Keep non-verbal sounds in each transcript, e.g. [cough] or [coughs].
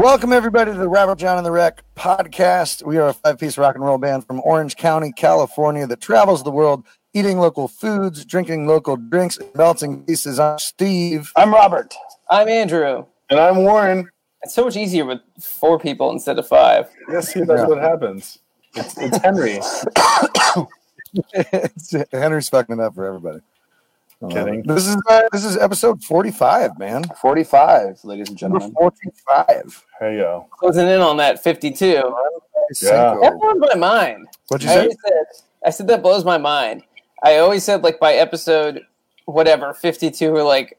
Welcome everybody to the Robert John and the Wreck podcast. We are a five-piece rock and roll band from Orange County, California that travels the world eating local foods, drinking local drinks, and melting pieces. I'm Steve. I'm Robert. I'm Andrew. And I'm Warren. It's so much easier with four people instead of five. Yes, see, that's Yeah. what happens. It's, it's Henry. It's- [coughs] Henry's fucking it up for everybody. Kidding. This is uh, this is episode 45, man. 45, ladies and gentlemen. 45. There you go. Closing in on that 52. Yeah. That blows my mind. What'd you I, say? said, I said that blows my mind. I always said like by episode whatever 52 or like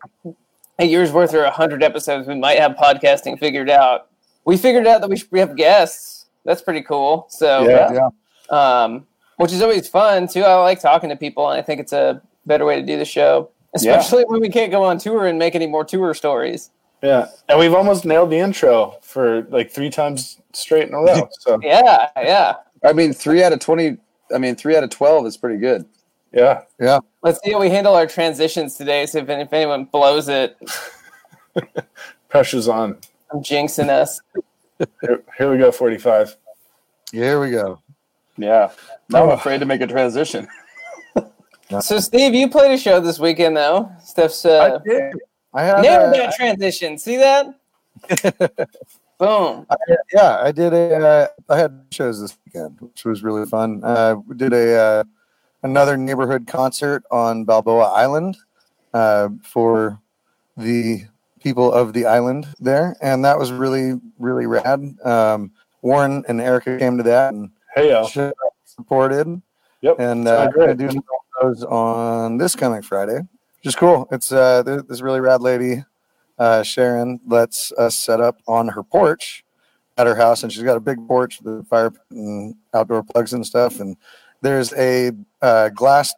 a year's worth or 100 episodes we might have podcasting figured out. We figured out that we should have guests. That's pretty cool. So Yeah. Yeah. um, which is always fun too. I like talking to people, and I think it's a better way to do the show, especially when we can't go on tour and make any more tour stories. Yeah. And we've almost nailed the intro for like three times straight in a row. [laughs] So, Yeah, yeah. I mean, three out of 20, I mean, three out of 12 is pretty good. Yeah, yeah. Let's see how we handle our transitions today. So if, if anyone blows it, [laughs] Pressure's on. I'm jinxing us. Here, here we go, 45. Here we go. Yeah. Now I'm oh. afraid to make a transition. [laughs] So Steve, you played a show this weekend though. Steph's uh, I did. I had nailed uh, that transition. See that? [laughs] Boom. yeah, I did a. Uh, I had shows this weekend, which was really fun. Uh, we did a uh, another neighborhood concert on Balboa Island uh, for the people of the island there, and that was really really rad. Um, Warren and Erica came to that and Hey, yo. sh- supported, Yep. and sounded uh, great. do those on this coming Friday, which is cool. It's uh, this really rad lady, uh, Sharon, lets us set up on her porch at her house, and she's got a big porch with fire and outdoor plugs and stuff. And there's a uh, glass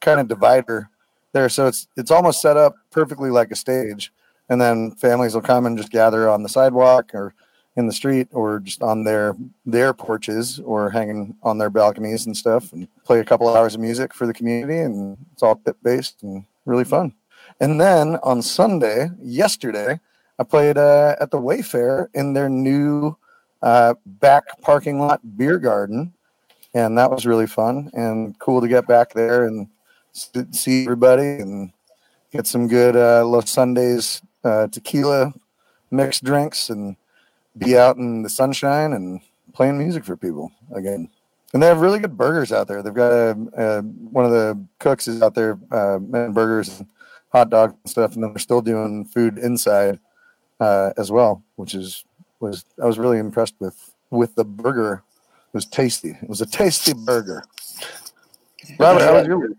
kind of divider there, so it's it's almost set up perfectly like a stage. And then families will come and just gather on the sidewalk or in the street or just on their their porches or hanging on their balconies and stuff and play a couple hours of music for the community and it's all tip based and really fun. And then on Sunday, yesterday, I played uh, at the Wayfair in their new uh, back parking lot beer garden, and that was really fun and cool to get back there and see everybody and get some good uh, Los Sundays uh, tequila mixed drinks and be out in the sunshine and playing music for people again. And they have really good burgers out there. They've got a, a one of the cooks is out there uh, making burgers and hot dogs and stuff, and then they're still doing food inside uh, as well, which is was I was really impressed with with the burger. It was tasty. It was a tasty burger. Robert, how was your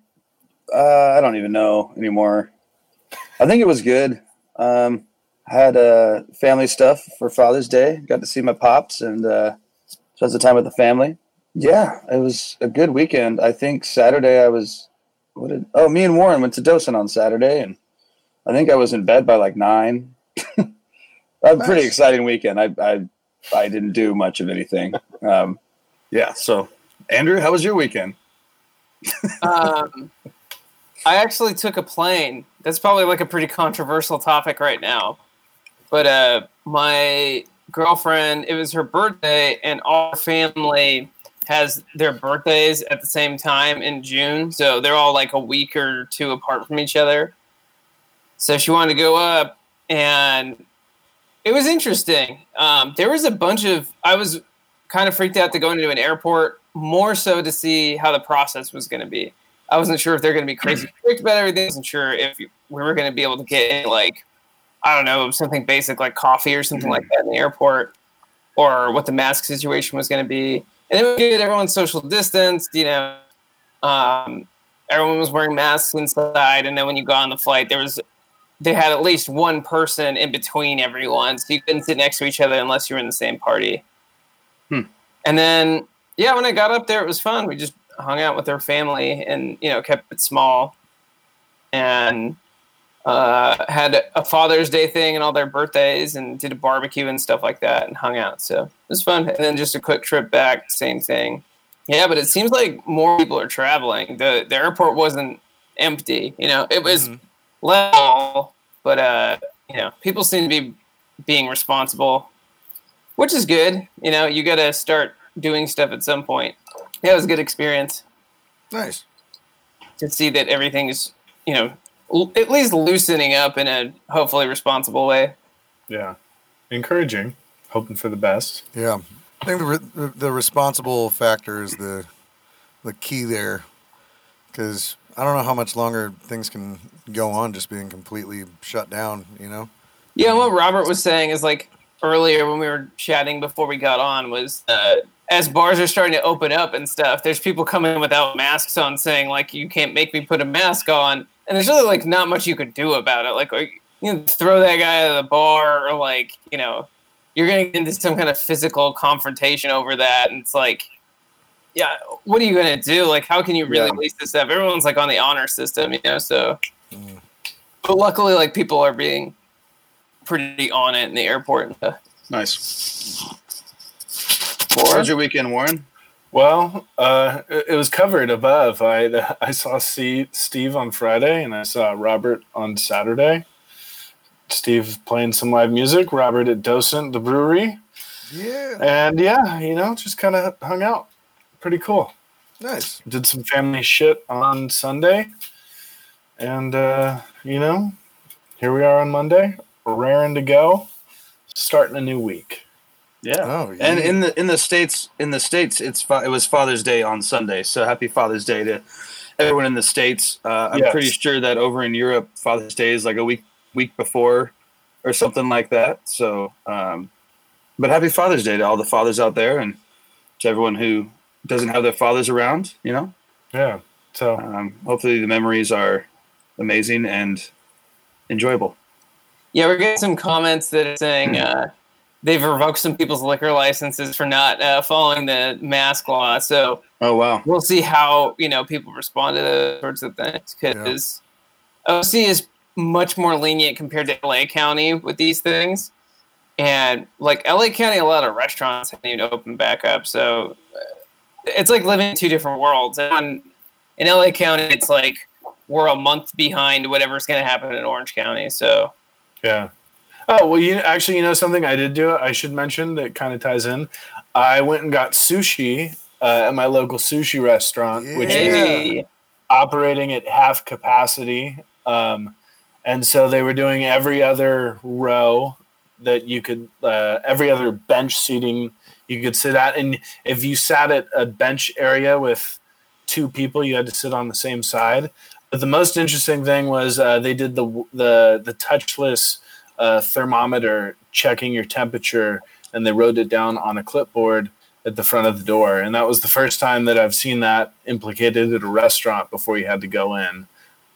Uh, I don't even know anymore. I think it was good. Um, had uh, family stuff for Father's Day. Got to see my pops and uh, spent some time with the family. Yeah, it was a good weekend. I think Saturday I was. What did? Oh, me and Warren went to Docent on Saturday, and I think I was in bed by like nine. [laughs] a pretty exciting weekend. I I I didn't do much of anything. Um, yeah. So, Andrew, how was your weekend? [laughs] Um, I actually took a plane. That's probably like a pretty controversial topic right now. But uh, my girlfriend, it was her birthday, and our family has their birthdays at the same time in June. So they're all like a week or two apart from each other. So she wanted to go up, and it was interesting. Um, there was a bunch of, I was kind of freaked out to go into an airport more so to see how the process was going to be. I wasn't sure if they're going to be crazy [clears throat] strict about everything. I wasn't sure if we were going to be able to get like I don't know something basic like coffee or something like that in the airport, or what the mask situation was going to be. And then we get everyone social distance. You know, um, everyone was wearing masks inside, and then when you got on the flight, there was they had at least one person in between everyone, so you couldn't sit next to each other unless you were in the same party. Hmm. And then yeah, when I got up there, it was fun. We just hung out with their family and you know kept it small, and uh, had a Father's Day thing and all their birthdays, and did a barbecue and stuff like that, and hung out. So it was fun. And then just a quick trip back, same thing. Yeah, but it seems like more people are traveling. the The airport wasn't empty. You know, it was level, but uh, you know, people seem to be being responsible. which is good. You know, you got to start doing stuff at some point. Yeah, it was a good experience Nice. to see that everything is, you know, at least loosening up in a hopefully responsible way. Yeah. Encouraging. Hoping for the best. Yeah, I think the re- the, the responsible factor is the the key there, because I don't know how much longer things can go on just being completely shut down. You know. Yeah, what Robert was saying is like earlier when we were chatting before we got on was uh, as bars are starting to open up and stuff, there's people coming without masks on saying like you can't make me put a mask on, and there's really like not much you could do about it. Like, like you know, throw that guy out of the bar, or like you know, you're gonna get into some kind of physical confrontation over that, and it's like. Yeah, what are you gonna do? Like, how can you really Yeah. this up? Everyone's like on the honor system, you know. So, Mm. but luckily, like people are being pretty on it in the airport. Nice. How's your weekend, Warren? Well, uh, it, it was covered above. I [laughs] I saw C, Steve on Friday and I saw Robert on Saturday. Steve playing some live music. Robert at Docent, the brewery, Yeah. and yeah, you know, just kind of hung out. Pretty cool. Nice. Did some family shit on Sunday, and uh, you know, here we are on Monday, raring to go, starting a new week. Yeah. Oh, And in the in the states in the states it's fa- it was Father's Day on Sunday. So happy Father's Day to everyone in the states. Uh, I'm Yes. pretty sure that over in Europe Father's Day is like a week week before or something like that. So um, but happy Father's Day to all the fathers out there and to everyone who doesn't have their fathers around, you know. Yeah. So Um, hopefully the memories are amazing and enjoyable. Yeah, we're getting some comments that are saying uh, they've revoked some people's liquor licenses for not uh, following the mask law. So Oh wow. we'll see how you know people respond to those sorts of things because OC is much more lenient compared to LA County with these things, and like LA County, a lot of restaurants haven't even opened back up. So uh, it's like living in two different worlds. And in LA County, it's like we're a month behind whatever's going to happen in Orange County. So Yeah. Oh well, you actually, you know something I did do. I should mention that kind of ties in. I went and got sushi uh, at my local sushi restaurant, which is operating at half capacity. Um, and so they were doing every other row that you could, uh, every other bench seating you could sit at. And if you sat at a bench area with two people, you had to sit on the same side. But the most interesting thing was uh, they did the the the touchless uh, thermometer checking your temperature, and they wrote it down on a clipboard at the front of the door. And that was the first time that I've seen that implicated at a restaurant before you had to go in.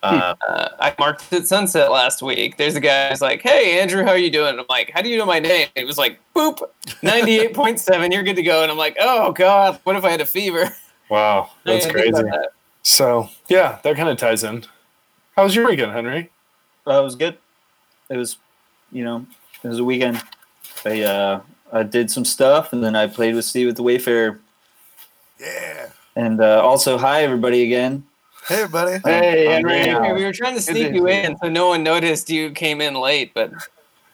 Uh, uh, I marked at sunset last week. There's a guy who's like, "Hey, Andrew, how are you doing?" I'm like, "How do you know my name?" It was like, "Boop, ninety-eight point seven. You're good to go." And I'm like, "Oh God, what if I had a fever?" wow, [laughs] that's crazy. that. So yeah, that kind of ties in. How was your weekend, Henry? Uh, it was good. It was, you know, it was a weekend. I uh, I did some stuff, and then I played with Steve at the Wayfair. Yeah. And uh, also, hi everybody again. Hey, everybody. Hey, I'm Henry. we were trying to sneak you in, so no one noticed you came in late. But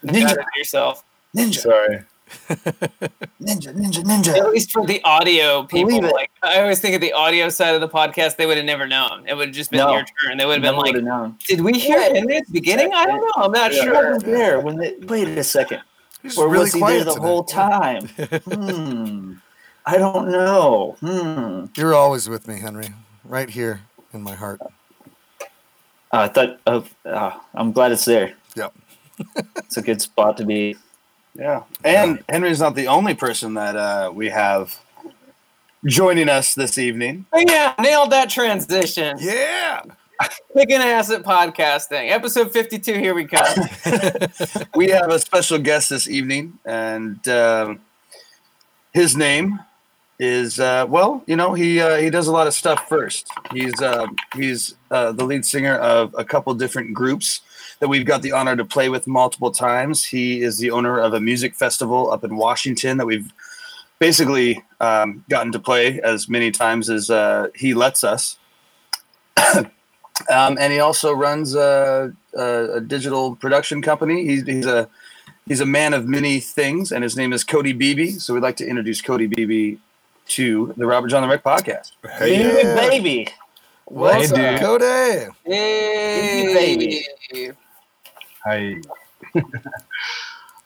you got Ninja, it yourself. ninja, Sorry. Ninja, ninja, ninja. At least for the audio people, Believe it. like I always think of the audio side of the podcast, they would have never known. It would have just been No. your turn. They would have been like, known. "Did we hear Henry at the beginning?" I don't know. I'm not I sure. wasn't there when they. Wait a second. He's Or really was he quiet there the tonight. whole time? [laughs] hmm. I don't know. Hmm. You're always with me, Henry. Right here in my heart. Uh, I thought. Uh, uh, I'm glad it's there. Yep. it's a good spot to be. Yeah. And Henry's not the only person that uh, we have joining us this evening. Oh, yeah, nailed that transition. Yeah. Kicking ass at podcasting. Episode 52, here we come. [laughs] We have a special guest this evening, and um, his name is uh, well, you know, he uh, he does a lot of stuff first. He's uh, he's uh, the lead singer of a couple different groups that we've got the honor to play with multiple times. He is the owner of a music festival up in Washington that we've basically um, gotten to play as many times as uh, he lets us. [coughs] um, and he also runs a, a, a digital production company. He's, he's a he's a man of many things, and his name is Cody Beebe. So we'd like to introduce Cody Beebe to the Robert John the Wreck podcast. Hey, Yeah. baby. What's Hey, up? Cody. Hey, Baby. Hi.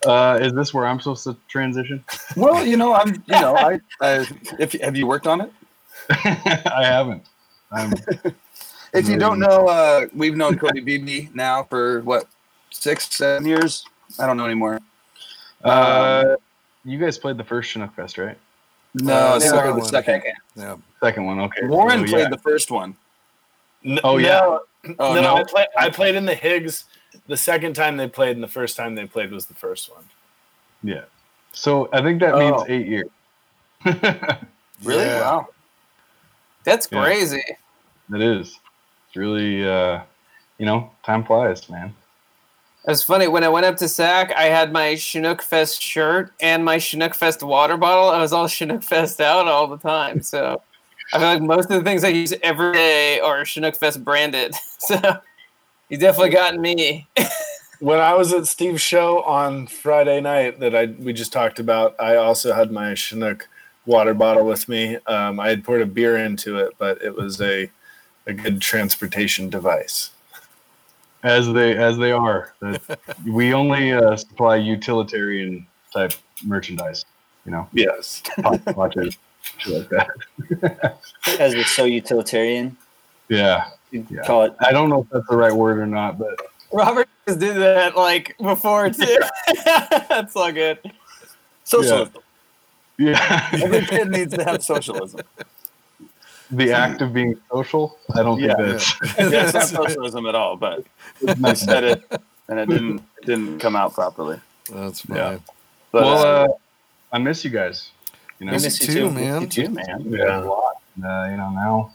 uh, is this where I'm supposed to transition? Well, you know, I'm, you know, I, I if have you worked on it? [laughs] I haven't. I'm, [laughs] If you don't know, uh, we've known Cody Beebe now for what six, seven years. I don't know anymore. uh, you guys played the first Chinook Fest, right? No, Uh, it's second the one. second. Yeah. Second one, okay. Warren So, played yeah. the first one. N- Oh, yeah. No, Oh no, no, I, play, I played in the Higgs the second time they played, and the first time they played was the first one. Yeah. So I think that means Oh. eight years. [laughs] really? Yeah. Wow. That's Yeah. crazy. It is. It's really, uh, you know, time flies, man. It was funny when I went up to SAC. I had my Chinook Fest shirt and my Chinook Fest water bottle. I was all [laughs] Chinook Fest out all the time. So I feel like most of the things I use every day are Chinook Fest branded. [laughs] So you definitely got me. [laughs] When I was at Steve's show on Friday night that I we just talked about, I also had my Chinook water bottle with me. Um, I had poured a beer into it, but it was a a good transportation device. As they as they are. [laughs] We only uh, supply utilitarian type merchandise. You know, Yes. pocket watches, shit like that. As it's so utilitarian. Yeah. You Yeah. call it. I don't know if that's the right word or not, but Robert just did that like before too. That's [laughs] all good. Socialism. yeah. [laughs] Every kid needs to have socialism. the act of being social. I don't Yeah. think that's. yeah, it's not socialism at all, but I said it and it didn't it didn't come out properly. That's fine. Yeah. But well, uh, uh, I miss you guys. You know, Miss miss you you too, too. man. you too, man. yeah. a lot. Uh, you know, now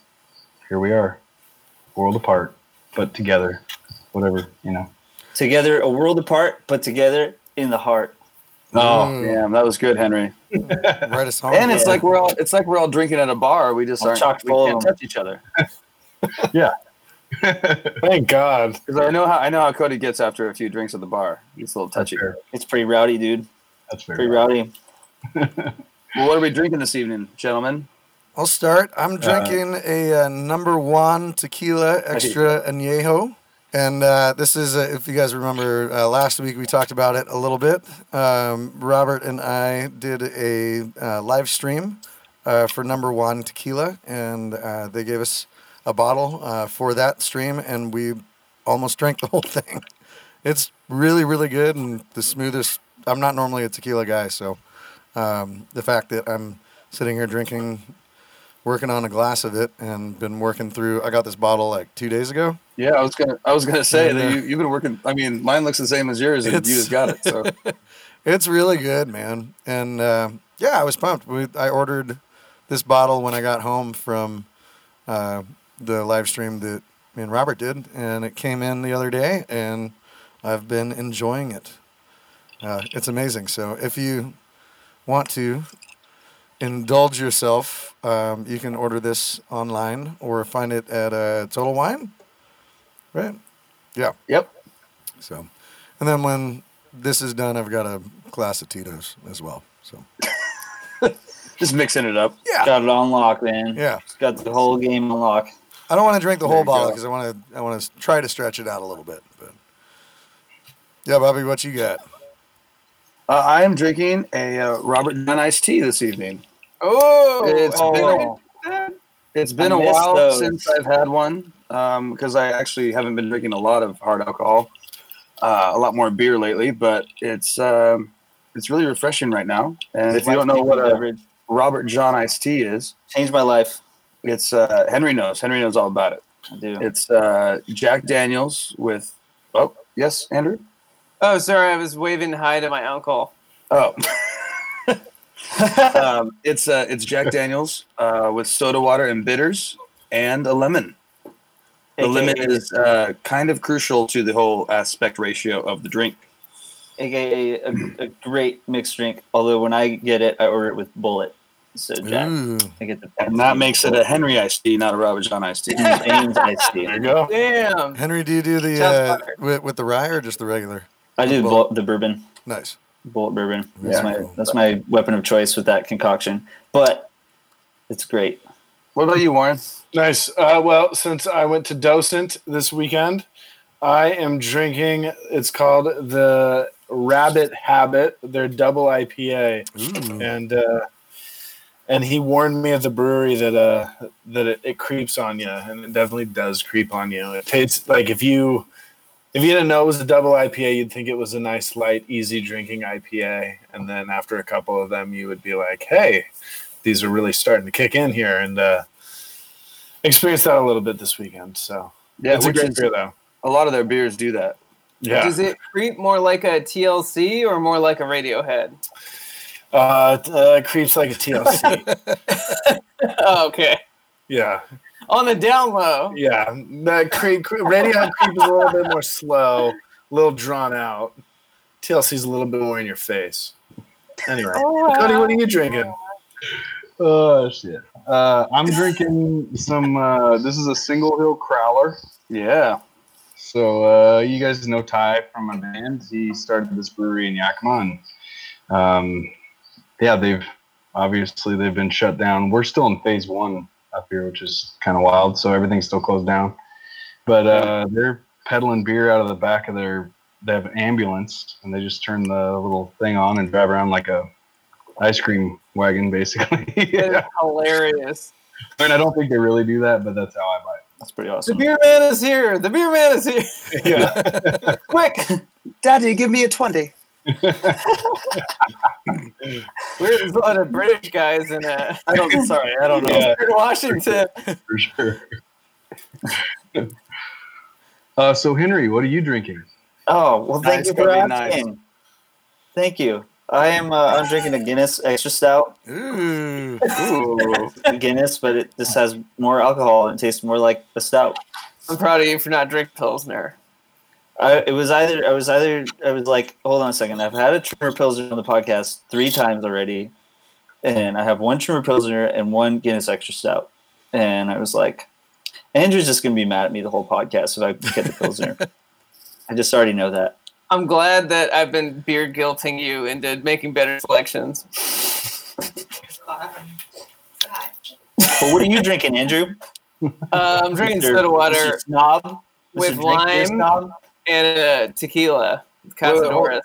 here we are, world apart, but together. Whatever, you know. Together, a world apart, but together in the heart. Oh, Mm, Damn, that was good, Henry. right us home. And it's like we're all it's like we're all drinking at a bar. We just I'm aren't chock we full of can't touch each other. [laughs] Yeah. [laughs] Thank God. [laughs] Because I know how I know how Cody gets after a few drinks at the bar. He's a little touchy. It's pretty rowdy, dude. That's fair. Pretty rowdy. Well, what are we drinking this evening, gentlemen? I'll start. I'm drinking a uh, number one tequila extra añejo. And uh, this is, uh, if you guys remember, uh, last week we talked about it a little bit. Um, Robert and I did a uh, live stream uh, for number one tequila, and uh, they gave us a bottle uh, for that stream, and we almost drank the [laughs] whole thing. It's really, really good and the smoothest. I'm not normally a tequila guy, so um, the fact that I'm sitting here drinking working on a glass of it and been working through. I got this bottle like two days ago. Yeah, I was gonna I was gonna say And, that uh, you, you've been working. I mean, mine looks the same as yours, and you just got it. So [laughs] It's really good, man. And uh, yeah, I was pumped. We, I ordered this bottle when I got home from uh, the live stream that me and Robert did, and it came in the other day, and I've been enjoying it. Uh, it's amazing. So if you want to indulge yourself, um, you can order this online or find it at uh, Total Wine. Right? Yeah. Yep. So, and then when this is done, I've got a glass of Tito's as well. So, [laughs] just mixing it up. yeah, Got it on lock, man. yeah. It's got the whole game on lock. I don't want to drink the There whole bottle because I want to. I want to try to stretch it out a little bit. But yeah, Bobby, what you got? Uh, I am drinking a uh, Robert Dunn iced tea this evening. Oh, It's Oh, It's been I a while those. since I've had one because I actually haven't been drinking a lot of hard alcohol, uh, a lot more beer lately. But it's um, it's really refreshing right now. And if you don't know what a beverage. Robert John iced tea is, changed my life. it's uh, Henry knows. Henry knows all about it. I do. It's uh, Jack Daniels with oh yes, Andrew. oh, sorry, I was waving hi to my uncle. Oh. [laughs] [laughs] um, it's uh, it's Jack Daniels uh, with soda water and bitters and a lemon. The AKA lemon is uh, kind of crucial to the whole aspect ratio of the drink. aka a, a great mixed drink. Although when I get it, I order it with Bulleit. So Jack, Ooh, I get the And that makes it a Henry iced tea, not a Robert John iced tea. [laughs] James iced tea. There you go. Damn. Henry, do you do the uh, with, with the rye or just the regular? I do Bulleit. bu- the bourbon. Nice. Bulleit bourbon. That's Yeah. my that's my weapon of choice with that concoction. But it's great. What about you, Warren? Nice. Uh, well, since I went to Docent this weekend, I am drinking. It's called the Rabbit Habit. Their double IPA, Ooh. and uh, and he warned me at the brewery that uh that it, it creeps on you, and it definitely does creep on you. It tastes like if you if you didn't know it was a double IPA, you'd think it was a nice, light, easy drinking IPA, and then after a couple of them, you would be like, "Hey, these are really starting to kick in here." And uh, experienced that a little bit this weekend. So Yeah, it's a great is- beer, though. a lot of their beers do that. Yeah, Does it creep more like a TLC or more like a Radiohead? uh, uh, creeps like a TLC. [laughs] Oh, okay. yeah, On the down low. yeah. That creep, creep, Radiohead creep is a little bit more slow, a little drawn out. TLC's a little bit more in your face. Anyway, Cody, what are you drinking? Oh shit. Uh, I'm [laughs] drinking some. Uh, this is a single hill crowler. Yeah. So uh, you guys know Ty from my band. He started this brewery in Yakima. And, um, yeah, they've obviously they've been shut down. We're still in phase one up here, which is kind of wild. So everything's still closed down. But uh, they're peddling beer out of the back of their. They have an ambulance, and they just turn the little thing on and drive around like a ice cream wagon, basically. [laughs] That is hilarious. I mean, I don't think they really do that, but that's how I buy it. That's pretty awesome. The beer man is here. The beer man is here. Yeah, [laughs] Quick. Daddy, give me a 20. We're [laughs] a lot of British guys in uh, I don't, sorry, I don't know. [laughs] Yeah. Washington. for sure. uh, so Henry, what are you drinking? Oh well, thank Nice, you for Cody, nice. asking. Thank you. I am. Uh, I'm drinking a Guinness Extra Stout. Ooh. Ooh. A Guinness, but it this has more alcohol and tastes more like a stout. I'm proud of you for not drinking Pilsner. I, it was either I was either I was like, hold on a second. I've had a Trumer Pilsner on the podcast three times already, and I have one Trumer Pilsner and one Guinness Extra Stout. And I was like, Andrew's just gonna be mad at me the whole podcast if I get the Pilsner. [laughs] I just already know that. I'm glad that I've been beer guilting you into making better selections. But what are you drinking, Andrew? Uh, I'm drinking Mr. soda water Snob with Mr. Drink lime. Snob? and uh, tequila. Cazadores.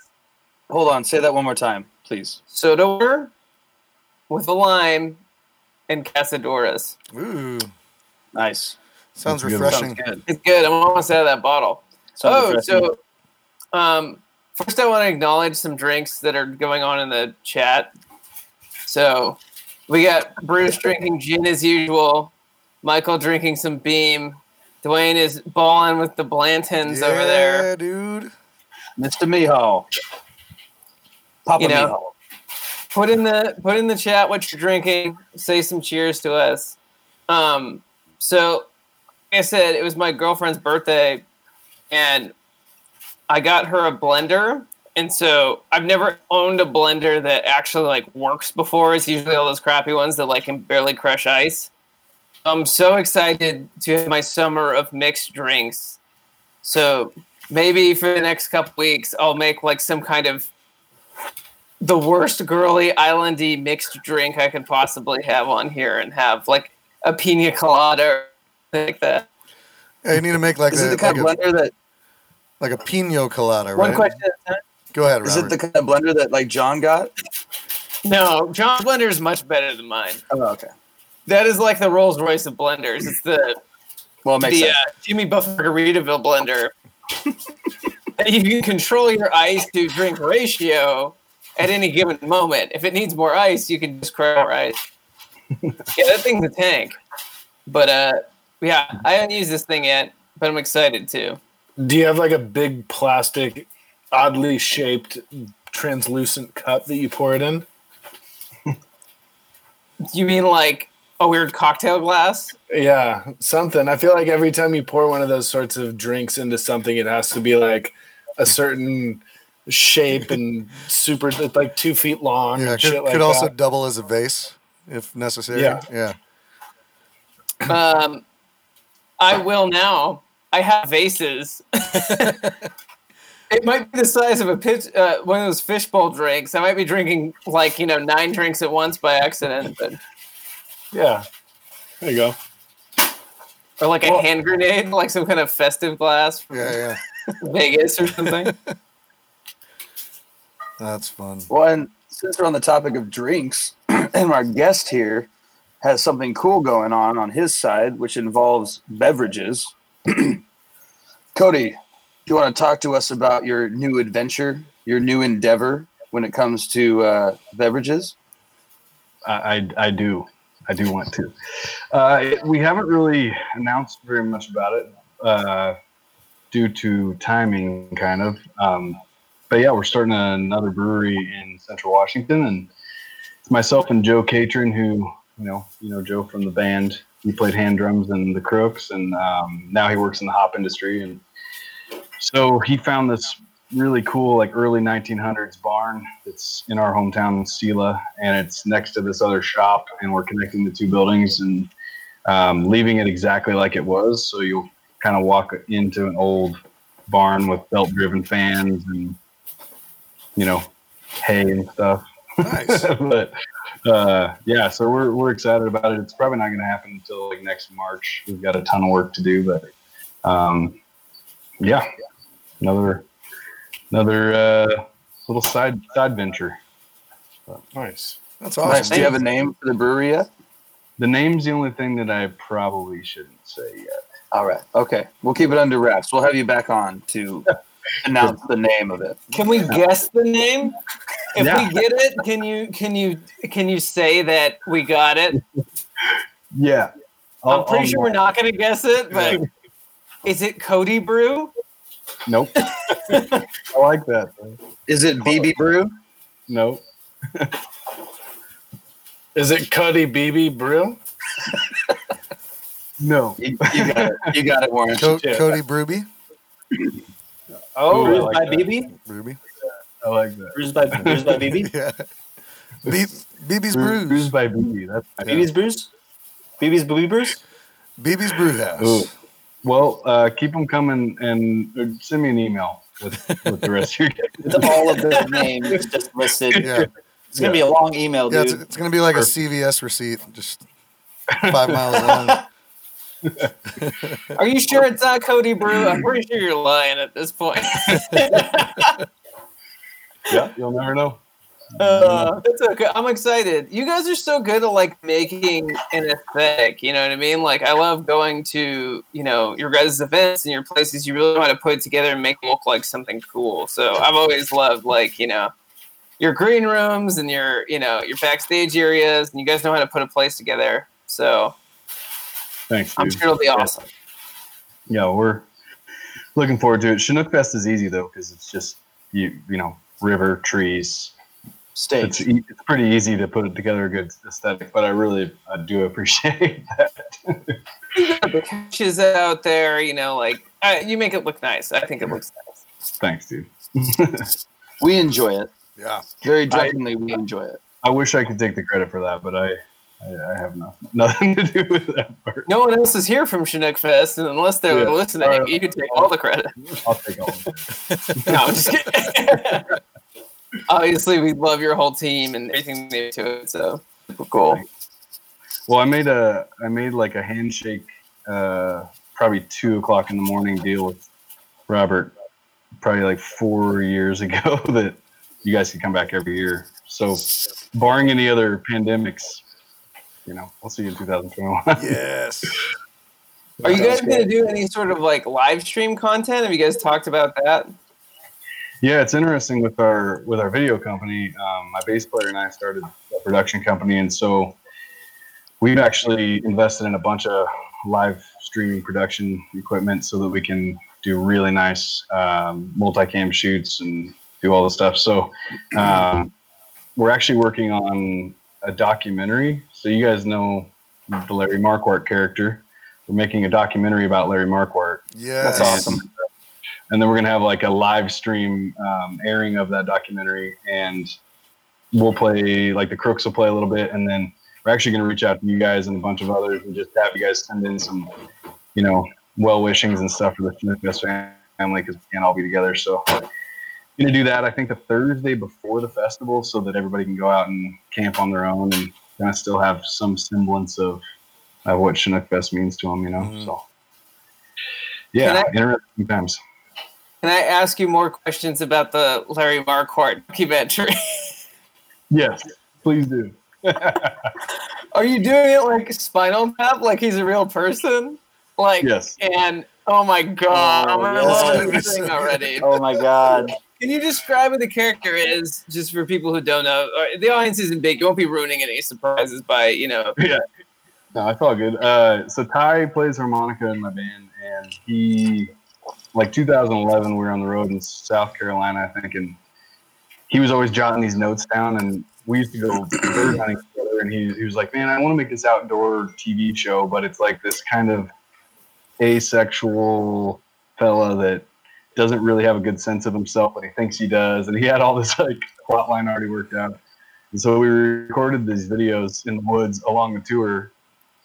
Hold on, say that one more time, please. Soda water with a lime and Cazadores. Ooh. Nice. Sounds That's good. refreshing. Sounds good. It's good. I'm almost out of that bottle. Sounds oh, refreshing. so um, first I want to acknowledge some drinks that are going on in the chat. So we got Bruce drinking gin as usual, Michael drinking some Beam, Dwayne is balling with the Blantons over there. Yeah, dude. Mr. Miho. Papa You know. Miho. Put in the put in the chat what you're drinking. Say some cheers to us. Um, so like I said, it was my girlfriend's birthday, and I got her a blender. And so I've never owned a blender that actually like works before. It's usually all those crappy ones that like can barely crush ice. I'm so excited to have my summer of mixed drinks. So maybe for the next couple weeks, I'll make like some kind of the worst girly islandy mixed drink I could possibly have on here and have like a pina colada or like that. Yeah, you need to make like Is a, it the kind like, of a blender that like a pino colada, One right? question at a time. Go ahead, is it the kind of blender that like John got? No, John Blender is much better than mine. Oh, okay. That is like the Rolls Royce of blenders. It's the Well, it makes the uh. Jimmy Buffett Margaritaville blender. and you can control your ice to drink ratio at any given moment. If it needs more ice, you can just crack more ice. yeah, that thing's a tank. But uh, yeah, I haven't used this thing yet, but I'm excited too. Do you have like a big plastic, oddly shaped, translucent cup that you pour it in? You mean like a weird cocktail glass? Yeah, something. I feel like every time you pour one of those sorts of drinks into something, it has to be like a certain shape and super, like two feet long. yeah, could, shit like could also that. double as a vase if necessary. Yeah. yeah. Um, I will now. I have vases. [laughs] It might be the size of a pitch, uh, one of those fishbowl drinks. I might be drinking like you know nine drinks at once by accident, but Yeah. There you go. or like a hand grenade, [laughs] like some kind of festive glass from Yeah, yeah. [laughs] Vegas or something. [laughs] That's fun. Well, and since we're on the topic of drinks, [clears throat] and our guest here has something cool going on on his side, which involves beverages. [clears throat] Cody, do you want to talk to us about your new adventure, your new endeavor when it comes to uh, beverages? I, I, I do. I do want to. Uh, we haven't really announced very much about it uh, due to timing, kind of. Um, but yeah, we're starting another brewery in Central Washington, and it's myself and Joe Catron, who you know, you know Joe from the band. He played hand drums in the Crooks, and um, now he works in the hop industry. And so he found this really cool, like early 1900s barn that's in our hometown, Selah, and it's next to this other shop. And we're connecting the two buildings and um, leaving it exactly like it was. So you'll kind of walk into an old barn with belt-driven fans and you know hay and stuff. Nice. [laughs] but uh, yeah, so we're we're excited about it. It's probably not going to happen until like next March. We've got a ton of work to do, but um, yeah, another another uh, little side side venture. Nice. That's Nice. awesome. Do you have a name for the brewery yet? The name's the only thing that I probably shouldn't say yet. All right. Okay. We'll keep it under wraps. We'll have you back on to [laughs] announce the name of it. Can we guess the name? If Yeah. we get it, can you can you can you say that we got it? [laughs] Yeah, I'm pretty sure we're not going to guess it, but [laughs] is it Cody Brew? Nope. [laughs] I like that. Is it BB Brew? Nope. [laughs] Is it Cuddy BB Brew? [laughs] No. You, you got it. You got it, Warren. Co- Yeah. Cody Bruby. Oh, Ooh, like by that. BB? Bruby. I like that. Bruised by, bruised by BB? Yeah. B- BB's Bruised Brews. by BB. That's BB's Bruise? BB's Booby Bruise? BB's Brew House. Ooh. Well, uh, keep them coming and uh, send me an email with, with the rest of your day. [laughs] With all of the names [laughs] just listed. Yeah. It's going to be a long email, Yeah, it's, dude. it's going to be like a CVS receipt, just five miles long. [laughs] are you sure it's not Cody Brew? I'm pretty sure you're lying at this point. Yeah, you'll never know. Uh, it's okay. I'm excited. You guys are so good at like making an aesthetic. You know what I mean? Like I love going to you know your guys' events and your places. You really want to put it together and make it look like something cool. So I've always loved like you know your green rooms and your you know your backstage areas, and you guys know how to put a place together. So Thanks, I'm sure it'll be awesome. Yeah, we're looking forward to it. Chinook Fest is easy though because it's just you you know river trees. Stage. It's e- it's pretty easy to put it together a good aesthetic, but I really I do appreciate [laughs] that. The couches out there, you know, like uh, you make it look nice. I think it looks nice. Thanks, dude. [laughs] We enjoy it. Yeah. Very drunkenly, we enjoy it. I wish I could take the credit for that, but I I, I have no, [laughs] nothing to do with that part. No one else is here from Chinook Fest, and unless they're Yeah. listening, All right. you can take all the credit. I'll take all of it. No, I'm just kidding. Obviously, we love your whole team and everything they do to it. So cool. Well, I made a I made like a handshake, uh, probably two o'clock in the morning deal with Robert, probably like four years [laughs] ago [laughs] that you guys can come back every year. So, barring any other pandemics, you know, I'll see you in 2021. [laughs] Yes. Are you guys going to do any sort of like live stream content? Have you guys talked about that? Yeah, it's interesting with our with our video company. Um, my bass player and I started a production company, and so we've actually invested in a bunch of live streaming production equipment so that we can do really nice um, multicam shoots and do all the stuff. So um, we're actually working on a documentary. So you guys know the Larry Markwart character. We're making a documentary about Larry Markwart Yeah, That's awesome. And then we're gonna have like a live stream um, airing of that documentary, and we'll play like the Crooks will play a little bit, and then we're actually gonna reach out to you guys and a bunch of others, and just have you guys send in some, you know, well wishings and stuff for the Chinook Fest family because we can't all be together. So gonna do that. I think the Thursday before the festival, so that everybody can go out and camp on their own and kind of still have some semblance of, of what Chinook Fest means to them. You know, Mhm. so yeah, I- interesting times. Can I ask you more questions about the Larry Markwart documentary? [laughs] Yes, please do. [laughs] Are you doing it like Spinal Tap, like he's a real person? Like, yes. and oh my god, Oh, I'm yes. love this thing already. [laughs] Oh my god. Can you describe what the character is, just for people who don't know? The audience isn't big. You won't be ruining any surprises by, you know. Yeah. No, it's all good. Uh, so Ty plays harmonica in my band, and he, like 2011, we were on the road in South Carolina, I think, and he was always jotting these notes down, and we used to go bird hunting together. And he, he was like, "Man, I want to make this outdoor TV show, but it's like this kind of asexual fella that doesn't really have a good sense of himself, but he thinks he does." And he had all this like plot line already worked out. And so we recorded these videos in the woods along the tour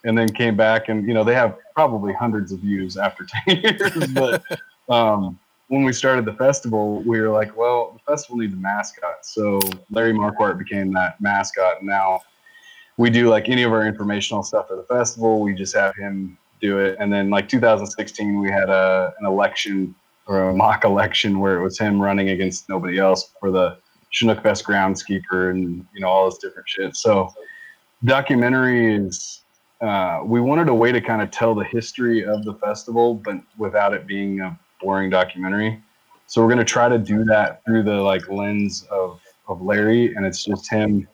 and then came back and you know they have probably hundreds of views after [laughs] 10 years but um, when we started the festival we were like well the festival needs a mascot. So larry Markwart became that mascot. Now we do like any of our informational stuff for the festival. We just have him do it. And then like 2016 we had a, an election or a mock election where it was him running against nobody else for the chinook fest groundskeeper and you know all this different shit. So documentary is uh, we wanted a way to kind of tell the history of the festival, but without it being a boring documentary. So we're going to try to do that through the like lens of of Larry, and it's just him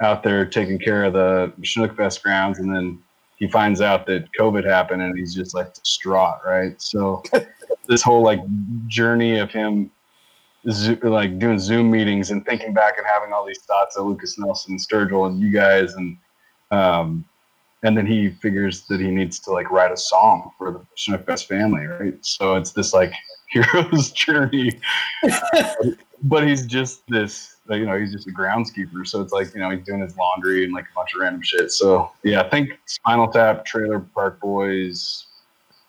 out there taking care of the Chinook Fest grounds, and then he finds out that COVID happened, and he's just like distraught, right? So [laughs] this whole like journey of him. Like doing Zoom meetings and thinking back and having all these thoughts of Lucas Nelson, and Sturgill, and you guys, and um, and then he figures that he needs to like write a song for the Chinook Fest family, right? So it's this like [laughs] hero's journey, [laughs] but he's just this, you know, he's just a groundskeeper. So it's like you know he's doing his laundry and like a bunch of random shit. So yeah, I think Spinal Tap, Trailer Park Boys,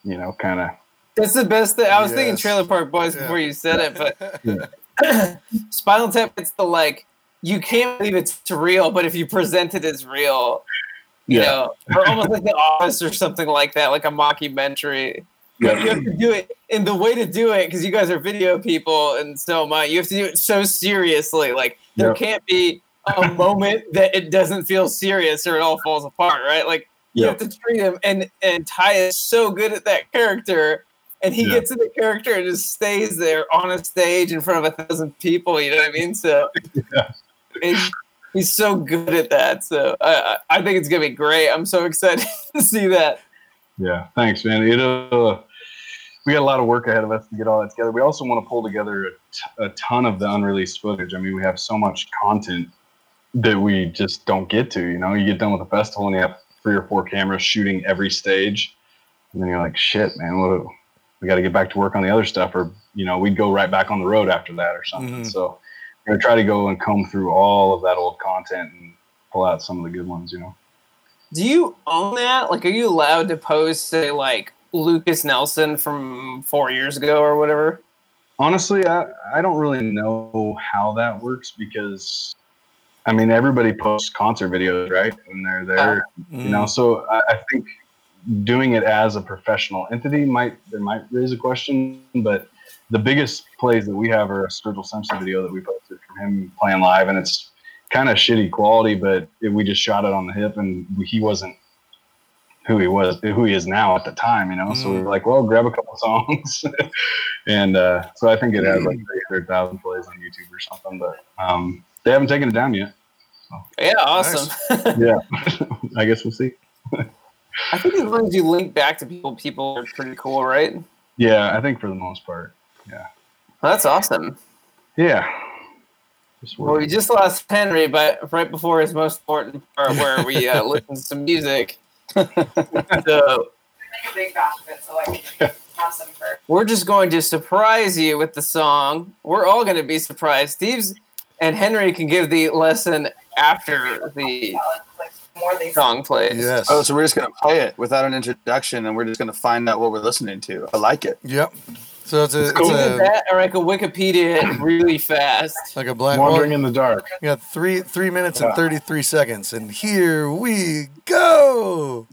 you know, kind of That's the best thing. I was thinking Trailer Park Boys Yeah. before you said it, but [laughs] [clears throat] Spinal Tap, it's the like, you can't believe it's real, but if you present it as real, you Yeah. know, or almost like The Office or something like that, like a mockumentary. Yeah. You have to do it, and the way to do it, because you guys are video people, and so am I. You have to do it so seriously. Like there Yep. can't be a [laughs] moment that it doesn't feel serious, or it all falls apart. Right? Like you have to treat him, and and Ty is so good at that character, and he Yeah. gets in the character and just stays there on a stage in front of a thousand people. You know what I mean? So [laughs] Yeah. He's so good at that. So I I think it's gonna be great. I'm so excited [laughs] to see that. Yeah, thanks, man. It uh, we got a lot of work ahead of us to get all that together. We also want to pull together a, t- a ton of the unreleased footage. I mean, we have so much content that we just don't get to. You know, you get done with the festival and you have three or four cameras shooting every stage, and then you're like, shit, man, what? We got to get back to work on the other stuff, or you know, we'd go right back on the road after that or something. Mhm. So gonna try to go and comb through all of that old content and pull out some of the good ones. You know. Do you own that? Like, are you allowed to post say like Lucas Nelson from four years ago or whatever? Honestly, I, I don't really know how that works because, I mean, everybody posts concert videos, right? And they're there, uh, you know. Mm. So I, I think doing it as a professional entity might there might raise a question, but the biggest plays that we have are a Sturgill Simpson video that we posted from him playing live, and it's kind of shitty quality, but it, we just shot it on the hip, and he wasn't who he was, who he is now at the time, you know. So we were like, well, grab a couple songs, [laughs] and uh, so I think it has like three hundred thousand plays on YouTube or something, but um, they haven't taken it down yet. Yeah, awesome. [laughs] Yeah, [laughs] I guess we'll see. I think as long as you link back to people, people are pretty cool, right? Yeah, I think for the most part. That's awesome. Yeah. Just Well, we just lost Henry, but right before his most important part, where we uh, [laughs] listen to some music. [laughs] so a big batch of it so I can have some for we're just going to surprise you with the song. We're all going to be surprised. Steve's and Henry can give the lesson after the like more they song plays. Yes. Oh, so we're just gonna play it without an introduction, and we're just gonna find out what we're listening to. I like it. Yep. So it's a, it's cool. Either a that or I could Wikipedia it really fast. [laughs] like a blind. well, Wandering in the dark. We got three three minutes and thirty three seconds, and here we go.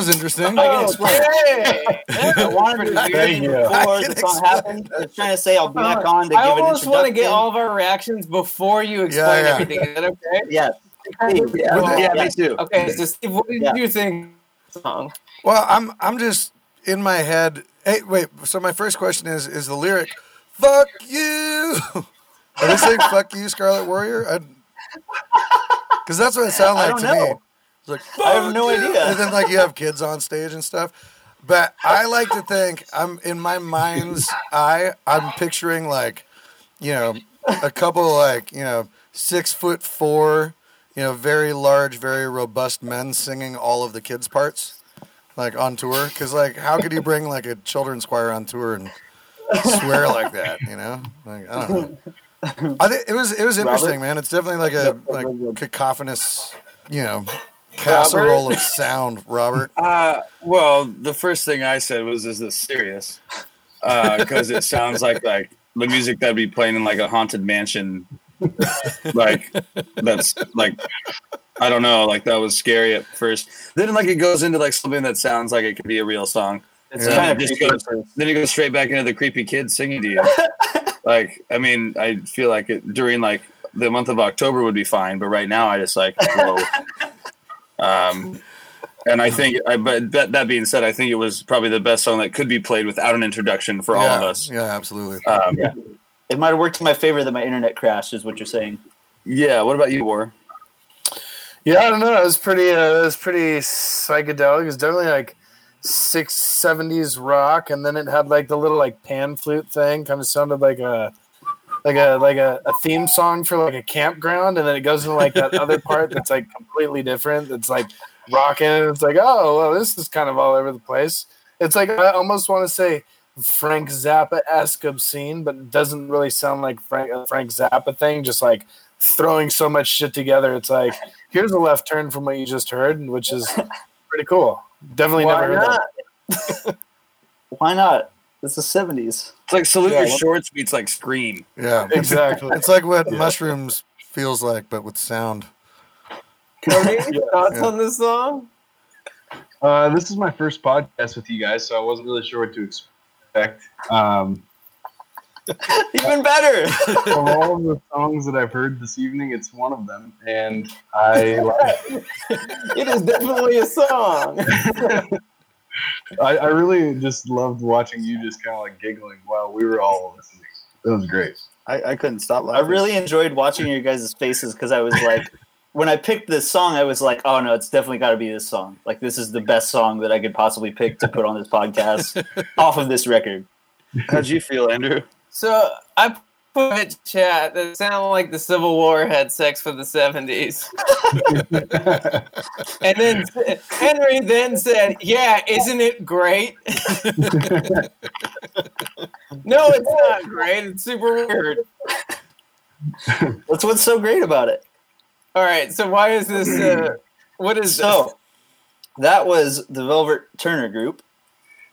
Was interesting. I can oh, explain. Hey! [laughs] I wanted to do Thank it before I the can song happened. I was trying to say I'll be back on to I give an almost want to get all of our reactions before you explain yeah. everything. Is that okay? Yeah. Yeah. Yeah, yeah. me too. Okay, so Steve, what did Yeah. you think song? Well, I'm I'm just in my head. Hey, wait. So my first question is: Is the lyric "fuck you"? Are they saying "fuck you, Scarlet Warrior"? Because that's what it sounded I like don't to me. know. It's like I have no you." idea. And then like you have kids on stage and stuff. But I like to think I'm in my mind's eye. I'm picturing like, you know, a couple like you know six foot four, you know, very large, very robust men singing all of the kids' parts, like on tour. Because like, how could you bring like a children's choir on tour and swear like that? You know, like I don't know. I think it was it was interesting, man. It's definitely like a like cacophonous, you know, casserole of sound, Robert. [laughs] Uh, well, the first thing I said was, "Is this serious?" Because it sounds like like the music that'd be playing in like a haunted mansion. like that's like I don't know. Like that was scary at first. Then like it goes into like something that sounds like it could be a real song. It's Yeah. kind of Just goes- then it goes straight back into the creepy kid singing to you. [laughs] like I mean, I feel like it during like the month of October would be fine, but right now I just like whoa. Um, and I think, I, but that, that being said, I think it was probably the best song that could be played without an introduction for all yeah, of us. Yeah, absolutely. Um, Yeah. It might have worked in my favor that my internet crashed, is what you're saying. yeah. What about you, War? Yeah, I don't know. It was pretty. Uh, it was pretty psychedelic. It was definitely like six seventies rock, and then it had like the little like pan flute thing. Kind of sounded like a like a like a, a theme song for like a campground, and then it goes into like that other [laughs] part that's like completely different. That's like rocking. And it's like, oh well, this is kind of all over the place. It's like I almost want to say Frank Zappa esque obscene, but it doesn't really sound like Frank Frank Zappa thing. Just like throwing so much shit together. It's like here's a left turn from what you just heard, which is [laughs] pretty cool. Definitely Why never heard not? that. [laughs] Why not? It's the 70s. It's like Salute Yeah, Your what- Shorts beats like Scream. Yeah, [laughs] Exactly. It's like what mushrooms feels like, but with sound. Cody, [laughs] thoughts Yeah. on this song? Uh, this is my first podcast with you guys, so I wasn't really sure what to expect. Um, [laughs] Even better. of all of the songs that I've heard this evening, it's one of them, and I like It is definitely a song. I, I really just loved watching you just kind of like giggling while we were all listening. It was great. I, I couldn't stop laughing. I really enjoyed watching your guys' faces because I was like, [laughs] when I picked this song, I was like, oh no, it's definitely got to be this song. Like, this is the best song that I could possibly pick to put on this podcast [laughs] off of this record. How'd you feel, Andrew? So I put in the chat that it sounded like the Civil War had sex for the 70s. [laughs] and then Henry then said, Yeah, isn't it great? [laughs] no, it's not great. It's super weird. That's what's so great about it. All right, so why is this? Uh, [clears throat] what is So, that was the Velvert Turner Group.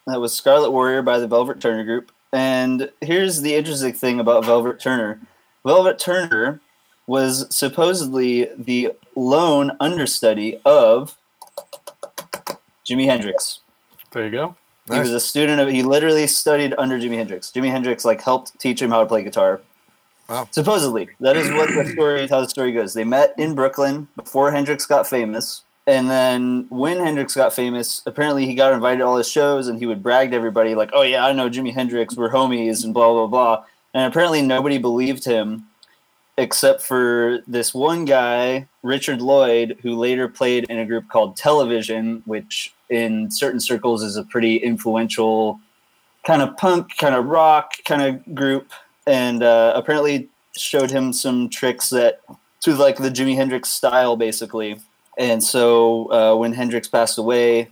That was Scarlet Warrior by the Velvert Turner Group. And here's the interesting thing about Velvert Turner Velvert Turner was supposedly the lone understudy of Jimi Hendrix. There you go. He was a student of. He literally studied under Jimi Hendrix. Jimi Hendrix like helped teach him how to play guitar. Wow. Supposedly, that is what the story, how the story goes. They met in Brooklyn before Hendrix got famous, and then when Hendrix got famous, apparently he got invited to all his shows, and he would brag to everybody like, "Oh yeah, I know Jimi Hendrix. We're homies," and blah blah blah. And apparently nobody believed him, except for this one guy, Richard Lloyd, who later played in a group called Television, which in certain circles is a pretty influential kind of punk, kind of rock kind of group, and uh, apparently showed him some tricks that to like the Jimi Hendrix style, basically. And so uh, when Hendrix passed away,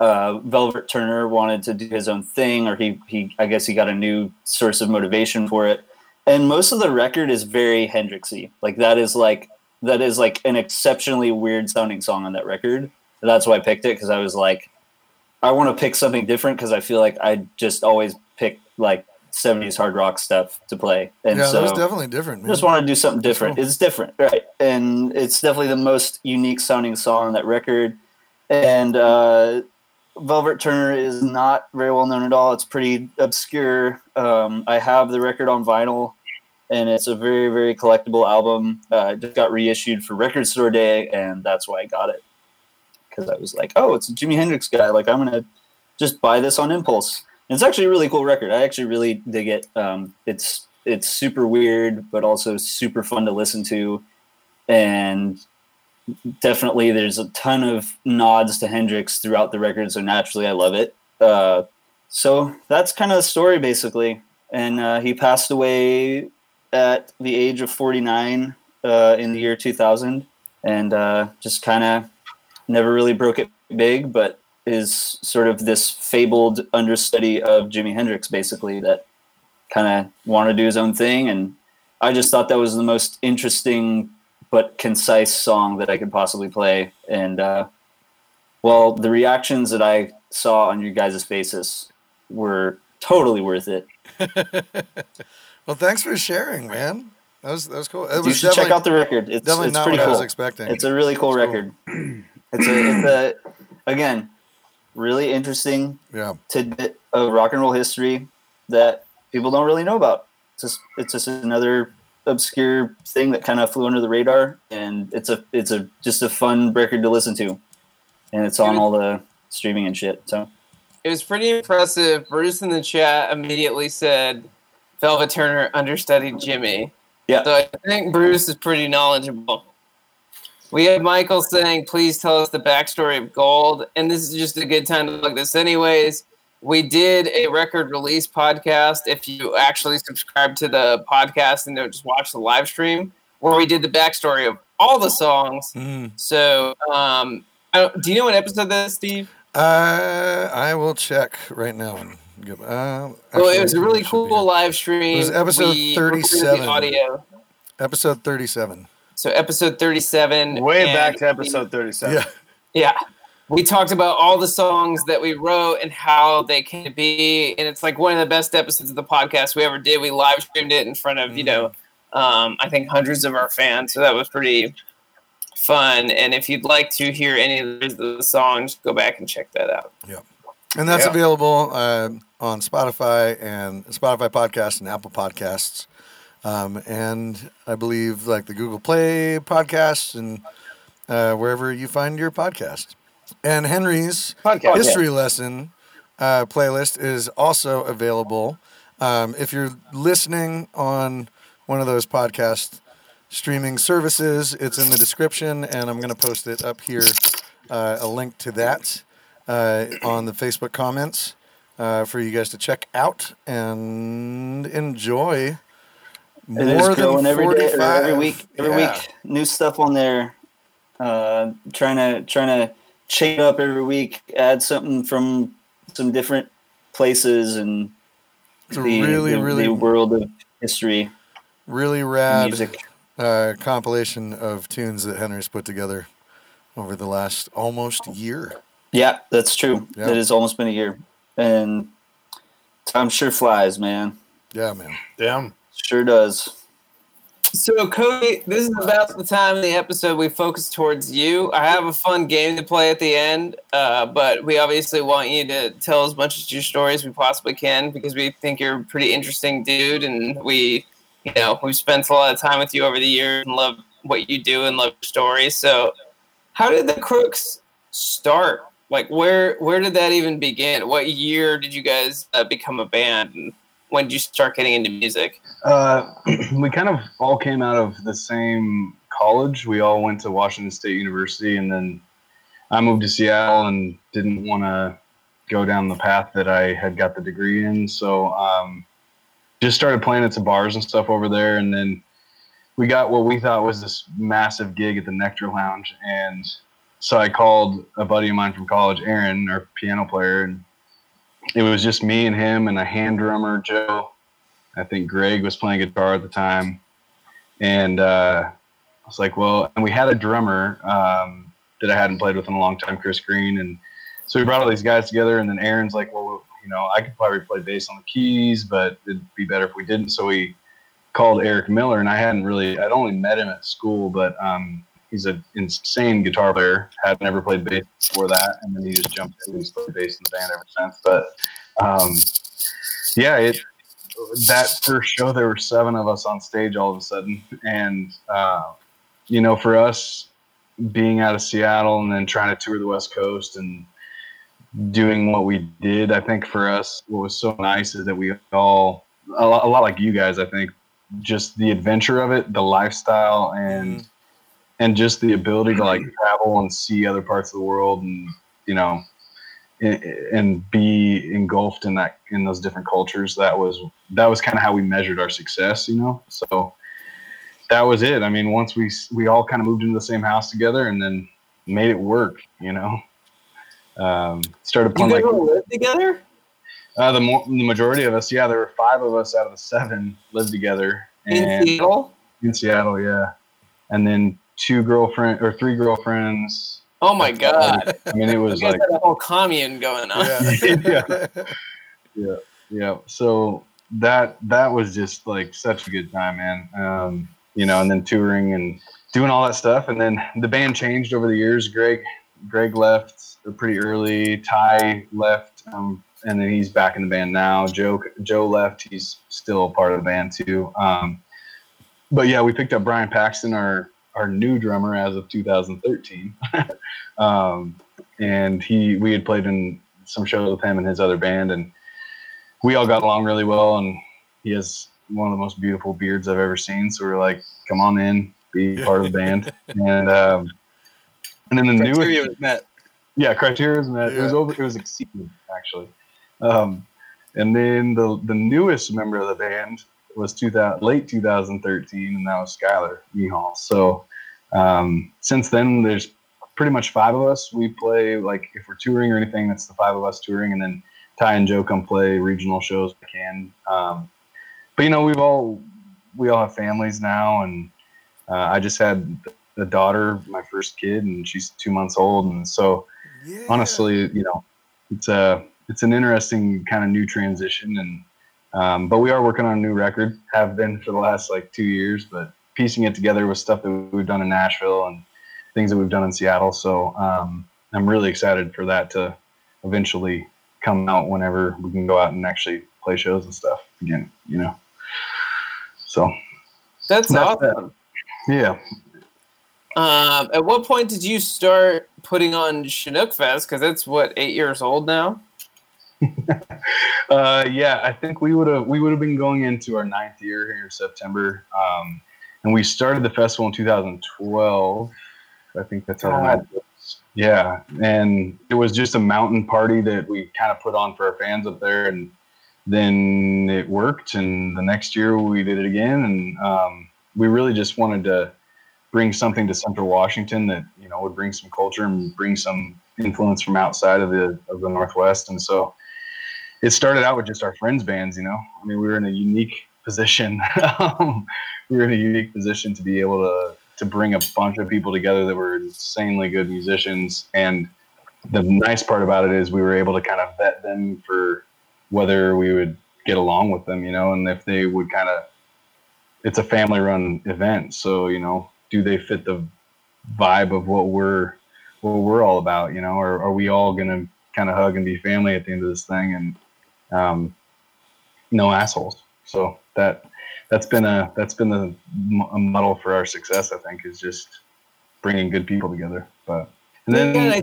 uh, Velvert Turner wanted to do his own thing, or he he I guess he got a new source of motivation for it. And most of the record is very Hendrixy. Like that is like that is like an exceptionally weird sounding song on that record. That's why I picked it because I was like, I want to pick something different because I feel like I just always pick like 70s hard rock stuff to play. And yeah, so that was definitely different. Man. just want to do something different. cool. It's different, right? And it's definitely the most unique sounding song on that record. And uh, Velvert Turner is not very well known at all. It's pretty obscure. Um, I have the record on vinyl, and it's a very, very collectible album. Uh, it just got reissued for Record Store Day, and that's why I got it. Because I was like, oh, it's a Jimi Hendrix guy. Like, I'm going to just buy this on impulse. It's actually a really cool record. I actually really dig it. Um, it's it's super weird, but also super fun to listen to. And definitely there's a ton of nods to Hendrix throughout the record, so naturally I love it. Uh, so that's kind of the story basically. And uh, he passed away at the age of 49 uh, in the year 2000, and uh, just kind of never really broke it big, but is sort of this fabled understudy of Jimi Hendrix, basically that kind of wanted to do his own thing. And I just thought that was the most interesting but concise song that I could possibly play. And uh, well, the reactions that I saw on your guys' faces were totally worth it. [laughs] well, thanks for sharing, man. That was that was cool. It you was should check out the record. It's, definitely it's not pretty what I cool. was expecting. It's a really cool It's cool. record. It's a, it's a [clears throat] again really interesting Yeah. tidbit of rock and roll history that people don't really know about. It's just it's just another obscure thing that kind of flew under the radar, and it's a it's a just a fun record to listen to, and it's on all the streaming and shit. So It was pretty impressive. Bruce in the chat immediately said Velvert Turner understudied Jimmy. Yeah. So I think Bruce is pretty knowledgeable. We had Michael saying, please tell us the backstory of Gold. And this is just a good time to plug this, anyways. We did a record release podcast. If you actually subscribe to the podcast and don't just watch the live stream, where we did the backstory of all the songs. Mm. So, um, I don't, do you know what episode that is, Steve? Uh, I will check right now. Uh, well, it was a really cool live stream. It was episode We 37. The audio. Episode thirty-seven. So episode thirty-seven. Way back to episode 37. Yeah. Yeah. We talked about all the songs that we wrote and how they came to be. And it's like one of the best episodes of the podcast we ever did. We live streamed it in front of, you know, um, I think hundreds of our fans. So that was pretty fun. And if you'd like to hear any of the songs, go back and check that out. Yeah. And that's Yeah. available uh, on Spotify and Spotify Podcasts and Apple Podcasts. Um, and I believe like the Google Play podcasts and uh, wherever you find your podcast. And Henry's Podcast. history lesson uh, playlist is also available. Um, if you're listening on one of those podcast streaming services, it's in the description, and I'm going to post it up here, uh, a link to that uh, on the Facebook comments uh, for you guys to check out and enjoy. It is growing every day, or every week, every yeah. week, new stuff on there. Uh, trying to trying to change up every week, add something from some different places and It's a the, really, the, really, the world of history really rad music. uh, compilation of tunes that Henry's put together over the last almost year. Yeah, that's true. Yeah. It has almost been a year, and time sure flies, man. Yeah, man. Damn. Sure does. So, Cody, this is about the time in the episode we focus towards you. I have a fun game to play at the end, uh, but we obviously want you to tell as much of your story as we possibly can because we think you're a pretty interesting dude, and we, you know, we've spent a lot of time with you over the years and love what you do and love your stories. So, how did the Crooks start? Like, where where did that even begin? What year did you guys uh, become a band, and when did you start getting into music? Uh, [clears throat] we kind of all came out of the same college. We all went to Washington State University, and then I moved to Seattle and didn't want to go down the path that I had got the degree in. So um, just started playing at some bars and stuff over there, and then we got what we thought was this massive gig at the Nectar Lounge, and so I called a buddy of mine from college, Aaron, our piano player, and it was just me and him and a hand drummer, Joe. I think Greg was playing guitar at the time, and uh, I was like, well, and we had a drummer um, that I hadn't played with in a long time, Chris Green, and so we brought all these guys together, and then Aaron's like, well, you know, I could probably play bass on the keys, but it'd be better if we didn't. So we called Eric Miller, and I hadn't really, I'd only met him at school, but um, he's an insane guitar player. Had never played bass before that, and then he just jumped in. He's played bass in the band ever since. But um, yeah, it that first show there were seven of us on stage all of a sudden, and uh, you know, for us being out of Seattle and then trying to tour the West Coast and doing what we did, I think for us, what was so nice is that we all a lot, a lot like you guys. I think just the adventure of it, the lifestyle, and and just the ability to like travel and see other parts of the world, and you know, and, and be engulfed in that in those different cultures. That was that was kind of how we measured our success, you know. So that was it. I mean, once we we all kind of moved into the same house together, and then made it work, you know. Um, started You playing guys like live together? uh, the mo- the majority of us, yeah, there were five of us out of the seven lived together In Seattle? in Seattle, yeah, and then two girlfriend or three girlfriends. Oh my god! I mean, it was guys like had a whole commune going on. yeah, [laughs] [laughs] yeah, yeah. So that that was just like such a good time, man. Um, you know, and then touring and doing all that stuff, and then the band changed over the years. Greg Greg left pretty early. Ty left, um, and then he's back in the band now. Joe Joe left. He's still part of the band too. Um, but yeah, we picked up Brian Paxton, our our new drummer as of 2013, [laughs] um, and he we had played in some shows with him and his other band, and we all got along really well. And he has one of the most beautiful beards I've ever seen. So we are like, come on in, be part of the band, [laughs] and um, and then the Criteria newest was met. yeah, criteria was met. It was over. It was exceeded actually. Um, and then the the newest member of the band was 2000, late 2013, and that was Skylar Mehall. So um, since then, there's pretty much five of us. We play like if we're touring or anything, that's the five of us touring, and then Ty and Joe come play regional shows we can. Um, but you know, we've all we all have families now, and uh, I just had a daughter, my first kid, and she's two months old, and so Yeah. honestly, you know, it's a it's an interesting kind of new transition, and um, but we are working on a new record. Have been for the last like two years, but piecing it together with stuff that we've done in Nashville and things that we've done in Seattle. So um, I'm really excited for that to eventually come out whenever we can go out and actually play shows and stuff again. You know, so That's, That's awesome. yeah. Um, at what point did you start putting on Chinook Fest? Because it's what eight years old now. [laughs] Uh, yeah, I think we would have we would have been going into our ninth year here in September, um, and we started the festival in 2012. I think that's how math. Yeah, and it was just a mountain party that we kind of put on for our fans up there, and then it worked. And the next year we did it again, and um, we really just wanted to bring something to Central Washington that you know would bring some culture and bring some influence from outside of the of the Northwest, and so it started out with just our friends bands you know? I mean we were in a unique position. [laughs] Um, we were in a unique position to be able to to bring a bunch of people together that were insanely good musicians. And the nice part about it is we were able to kind of vet them for whether we would get along with them you know? And if they would kind of it's a family run event so you know do they fit the vibe of what we're what we're all about you know? Or are we all gonna kind of hug and be family at the end of this thing? And um, no assholes. So that that's been a that's been the m- a model for our success. I think is just bringing good people together. But and Yeah, I then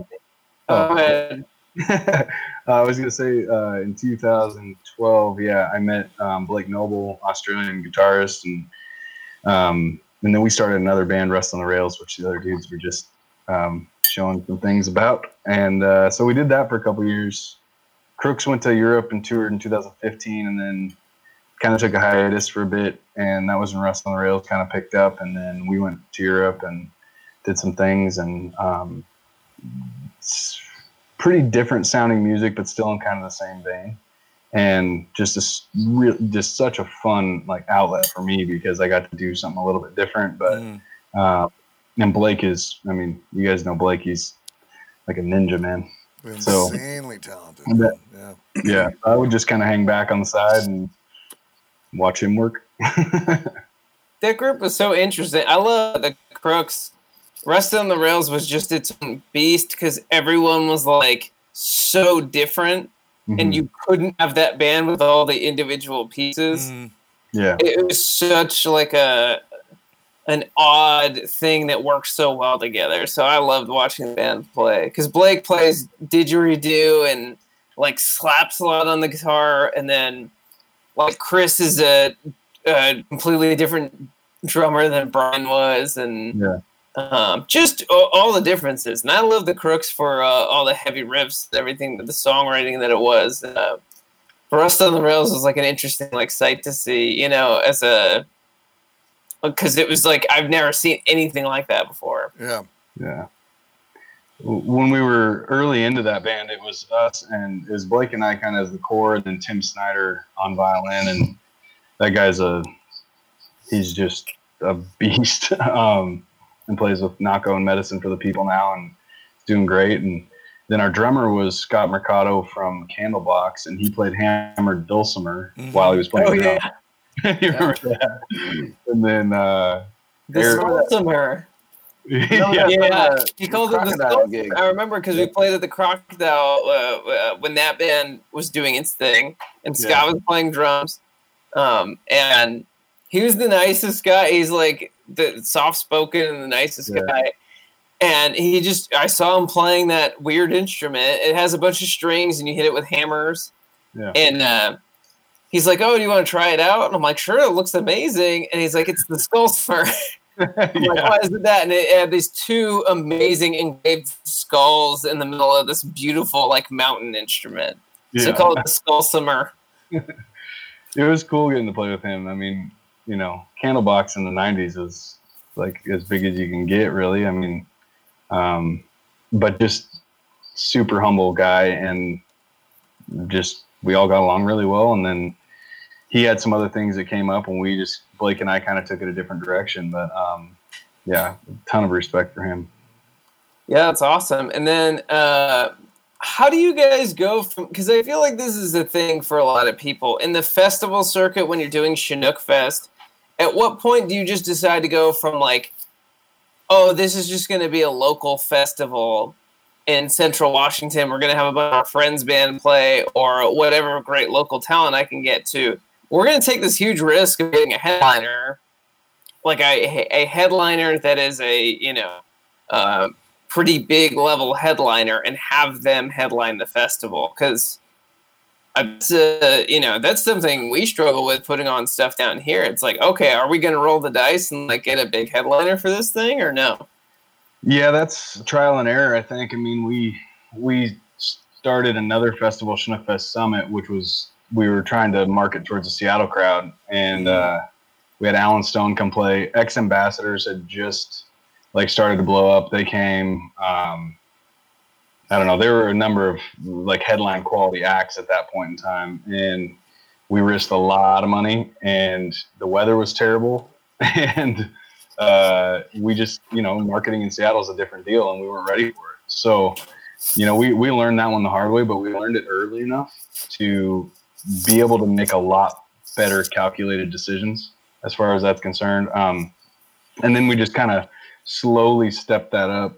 oh, go ahead. uh, [laughs] I was gonna say uh, in 2012, yeah, I met um, Blake Noble, Australian guitarist, and um, and then we started another band, Rust on the Rails, which the other dudes were just um, showing some things about, and uh, so we did that for a couple years. Crooks went to Europe and toured in 2015, and then kind of took a hiatus for a bit, and that was when Rust on the Rails kind of picked up, and then we went to Europe and did some things, and um, pretty different sounding music, but still in kind of the same vein, and just a real, just such a fun like outlet for me because I got to do something a little bit different, but. Mm. Uh, and Blake is, I mean, you guys know Blake. He's like a ninja, man. So- Insanely talented. I. Yeah. Yeah, I would just kind of hang back on the side and watch him work. [laughs] that group was so interesting. I love the Crooks. Rust on the Rails was just its own beast because everyone was like so different, Mm-hmm. and you couldn't have that band with all the individual pieces. Mm. yeah, It was such like a an odd thing that works so well together. So I loved watching the band play because Blake plays didgeridoo and like slaps a lot on the guitar, and then like Chris is a, a completely different drummer than Brian was, and Yeah. um, just all, all the differences. And I love the Crooks for uh, all the heavy riffs, everything, the songwriting that it was. Uh, Rust on the Rails was like an interesting like sight to see, you know, as a because it was like I've never seen anything like that before. Yeah. yeah. When we were early into that band, it was us and it was Blake and I kind of as the core, and then Tim Snyder on violin, and that guy's a he's just a beast. [laughs] um, and plays with Nahko and Medicine for the People now, and doing great. And then our drummer was Scott Mercado from Candlebox, and he played hammered dulcimer Mhm. while he was playing. Oh drums. yeah, [laughs] you remember that? And then uh, the Eric- Dulcimer. [laughs] yeah, Yeah, he called it the Crocodile Dulcimer. gig. I remember because we played at the Crocodile uh, uh, when that band was doing its thing, and Scott Yeah. was playing drums. Um, and he was the nicest guy. He's like the soft spoken and the nicest Yeah. guy. And he just, I saw him playing that weird instrument. It has a bunch of strings and you hit it with hammers. Yeah. And uh, he's like, Oh, do you want to try it out? And I'm like, Sure, it looks amazing. And he's like, It's the skull spur. [laughs] I'm like, why is it that? And it had these two amazing engraved skulls in the middle of this beautiful, like, mountain instrument. So Yeah. call it the skull simmer. [laughs] it was cool getting to play with him. I mean, you know, Candlebox in the '90s was like as big as you can get, really. I mean, um, but just super humble guy, and just we all got along really well. And then he had some other things that came up, and we just Blake and I kind of took it a different direction. But um, yeah, ton of respect for him. Yeah, that's awesome. And then, uh, how do you guys go from? Because I feel like this is a thing for a lot of people in the festival circuit when you're doing Chinook Fest. At what point do you just decide to go from like, oh, this is just going to be a local festival in Central Washington. We're going to have a bunch of friends band play or whatever great local talent I can get to. We're going to take this huge risk of getting a headliner, like a, a headliner that is a you know. Uh, pretty big level headliner and have them headline the festival because uh, you know that's something we struggle with putting on stuff down here it's like okay are we going to roll the dice and like get a big headliner for this thing or no Yeah, that's trial and error. I think. I mean, we we started another festival, Chinook Fest Summit, which was we were trying to market towards the Seattle crowd, and uh, we had Allen Stone come play. X Ambassadors had just like started to blow up. They came. Um, I don't know. There were a number of like headline quality acts at that point in time, and we risked a lot of money, and the weather was terrible, [laughs] and uh, we just, you know, marketing in Seattle is a different deal, and we weren't ready for it. So, you know, we we learned that one the hard way, but we learned it early enough to be able to make a lot better calculated decisions as far as that's concerned. Um, and then we just kind of slowly stepped that up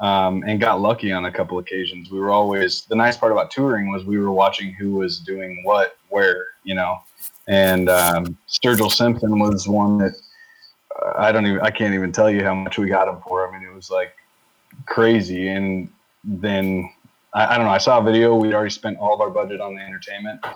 um, and got lucky on a couple occasions. We were always the nice part about touring was we were watching who was doing what where, you know. And um, Sturgill Simpson was one that uh, I don't even I can't even tell you how much we got him for. I mean, it was like crazy. And then I, I don't know. I saw a video. We'd already spent all of our budget on the entertainment. I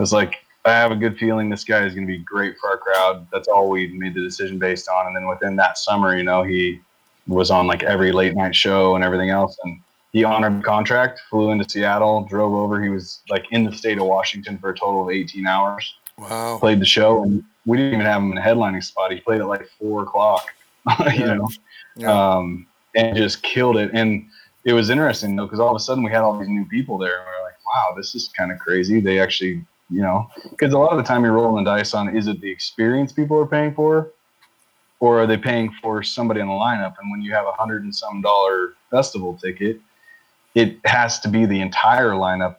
was like, I have a good feeling this guy is going to be great for our crowd. That's all we made the decision based on. And then within that summer, you know, he was on like every late night show and everything else. And he honored the contract, flew into Seattle, drove over. He was like in the state of Washington for a total of 18 hours Wow. played the show, and we didn't even have him in a headlining spot. He played at like four o'clock, [laughs] you know, Yeah. um, and just killed it. And it was interesting though, because all of a sudden we had all these new people there, and we are like, wow, this is kind of crazy. They actually, you know, because a lot of the time you're rolling the dice on is it the experience people are paying for, or are they paying for somebody in the lineup? And when you have a hundred and some dollar festival ticket, it has to be the entire lineup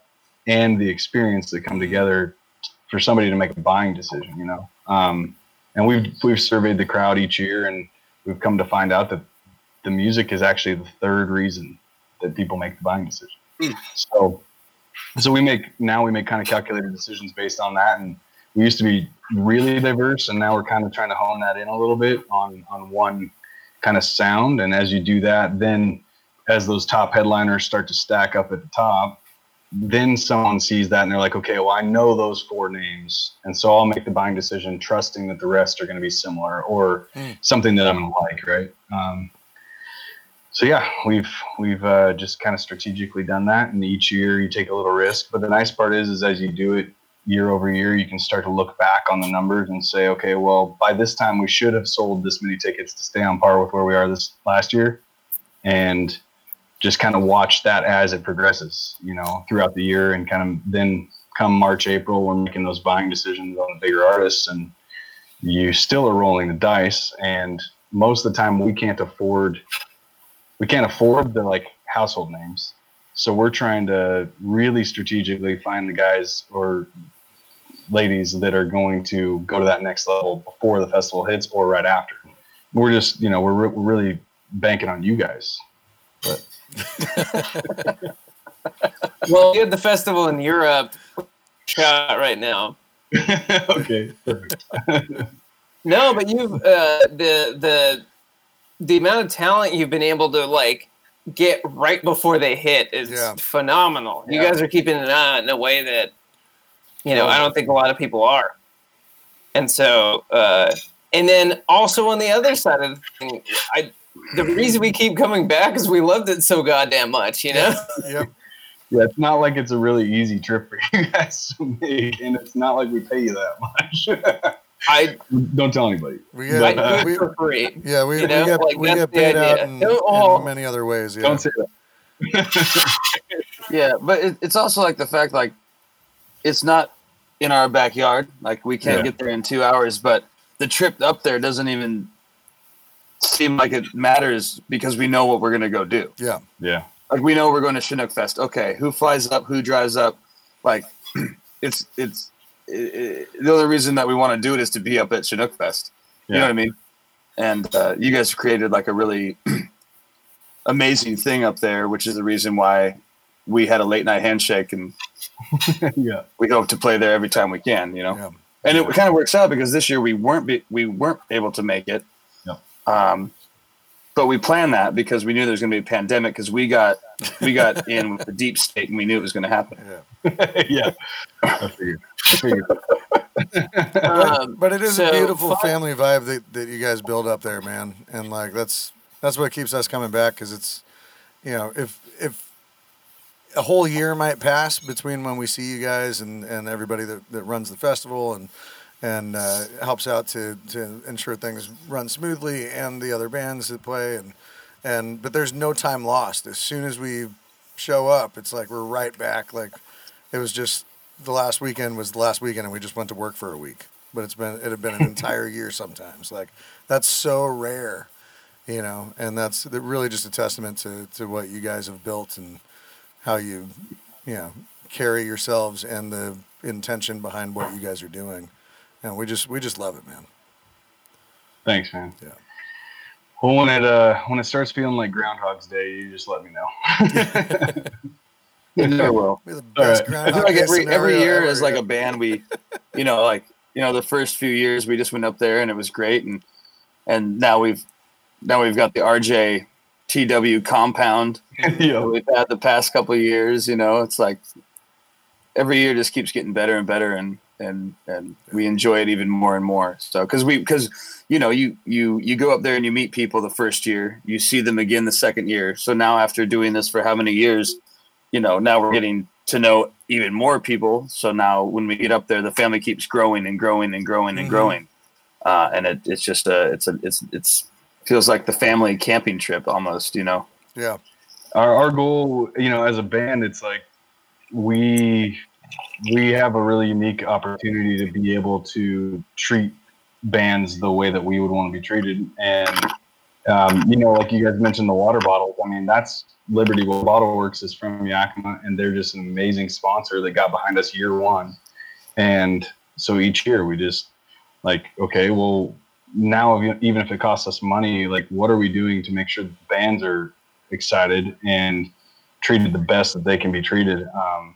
and the experience that come together for somebody to make a buying decision, you know. Um, and we've we've surveyed the crowd each year, and we've come to find out that the music is actually the third reason that people make the buying decision. So, so we make now we make kind of calculated decisions based on that, and we used to be really diverse, and now we're kind of trying to hone that in a little bit on on one kind of sound. And as you do that, then as those top headliners start to stack up at the top, then someone sees that and they're like, okay, well, I know those four names. And so I'll make the buying decision trusting that the rest are going to be similar or Mm. something that I'm going to like, right? Um, so yeah, we've we've uh, just kind of strategically done that, and each year you take a little risk. But the nice part is, is as you do it year over year, you can start to look back on the numbers and say, okay, well, by this time we should have sold this many tickets to stay on par with where we are this last year, and just kind of watch that as it progresses, you know, throughout the year, and kind of then come March, April, we're making those buying decisions on the bigger artists, and you still are rolling the dice. And most of the time, we can't afford, we can't afford the like household names, so we're trying to really strategically find the guys or ladies that are going to go to that next level before the festival hits or right after. We're just, you know, we're, re- we're really banking on you guys. [laughs] well you had the festival in europe shot right now [laughs] okay. Perfect. [laughs] No, but you've uh, the the the amount of talent you've been able to like get right before they hit is Yeah. phenomenal. You guys are keeping an eye in a way that you know I don't think a lot of people are. And so, uh, and then also on the other side of the thing, I the reason we keep coming back is we loved it so goddamn much. You know, Yep. [laughs] Yeah, it's not like it's a really easy trip for you guys to make, and it's not like we pay you that much. [laughs] I Don't tell anybody. We I get, uh, we, for free. yeah, we, you know, we get like, we get paid out in, Oh. in many other ways. Yeah. Don't say that. [laughs] Yeah, but it, it's also like the fact like it's not in our backyard. Like we can't Yeah. get there in two hours, but the trip up there doesn't even seem like it matters because we know what we're gonna go do. yeah. Yeah. Like we know we're going to Chinook Fest. Okay, who flies up? Who drives up? Like [clears throat] it's it's it, it- the only reason that we want to do it is to be up at Chinook Fest. You know what I mean? And uh, you guys created like a really [clears throat] amazing thing up there, which is the reason why we had a late night handshake and [laughs] yeah. we hope to play there every time we can. You know, Yeah. and it kind of works out because this year we weren't be, we weren't able to make it. Yep. Um, but we planned that because we knew there was going to be a pandemic because we got we got in with the deep state and we knew it was going to happen. [laughs] yeah. I figured. I figured. [laughs] Um, But it is a beautiful fuck- family vibe that, that you guys build up there, man. And like that's that's what keeps us coming back because it's you know if if a whole year might pass between when we see you guys and, and everybody that, that runs the festival and and uh, helps out to, to ensure things run smoothly and the other bands that play and and but there's no time lost. As soon as we show up it's like we're right back. Like it was just the last weekend was the last weekend and we just went to work for a week. But it's been it had been an [laughs] entire year sometimes. Like that's so rare you know? And that's that really just a testament to, to what you guys have built and how you you know carry yourselves and the intention behind what you guys are doing. And we just we just love it man. Thanks, man. Yeah. Well, when it uh when it starts feeling like Groundhog's Day, you just let me know. It never will. we're the best right. I feel like every every year ever, as like a band we, you know, like you know the first few years we just went up there and it was great and and now we've now we've got the RJ TW compound that yeah. we've had the past couple of years. You know, it's like every year just keeps getting better and better, and and and we enjoy it even more and more. So because we because you know you you you go up there and you meet people the first year, you see them again the second year. So now after doing this for how many years, you know now we're getting to know even more people. So now when we get up there, the family keeps growing and growing and growing and Mhm. growing, uh, and it, it's just a it's a it's it's feels like the family camping trip almost. You know. yeah our, our goal you know as a band it's like we we have a really unique opportunity to be able to treat bands the way that we would want to be treated. And um, you know like you guys mentioned the water bottles. I mean that's liberty bottle works is from yakima and they're just an amazing sponsor that got behind us year one. And so each year we just like okay well now even if it costs us money like what are we doing to make sure the bands are excited and treated the best that they can be treated. Um,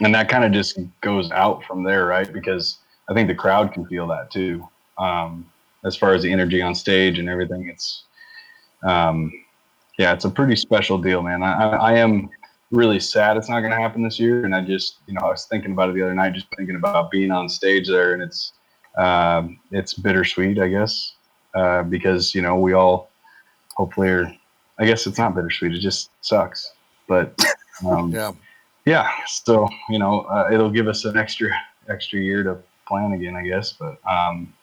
and that kind of just goes out from there, right? Because I think the crowd can feel that too. Um, as far as the energy on stage and everything, it's, um, yeah, it's a pretty special deal, man. I, I, I am really sad it's not going to happen this year. And I just, you know, I was thinking about it the other night, just thinking about being on stage there, and it's, um, it's bittersweet, I guess, uh, because you know we all hopefully are I guess it's not bittersweet. It just sucks. But [laughs] um, yeah yeah, so you know, uh, it'll give us an extra extra year to plan again, I guess. But um,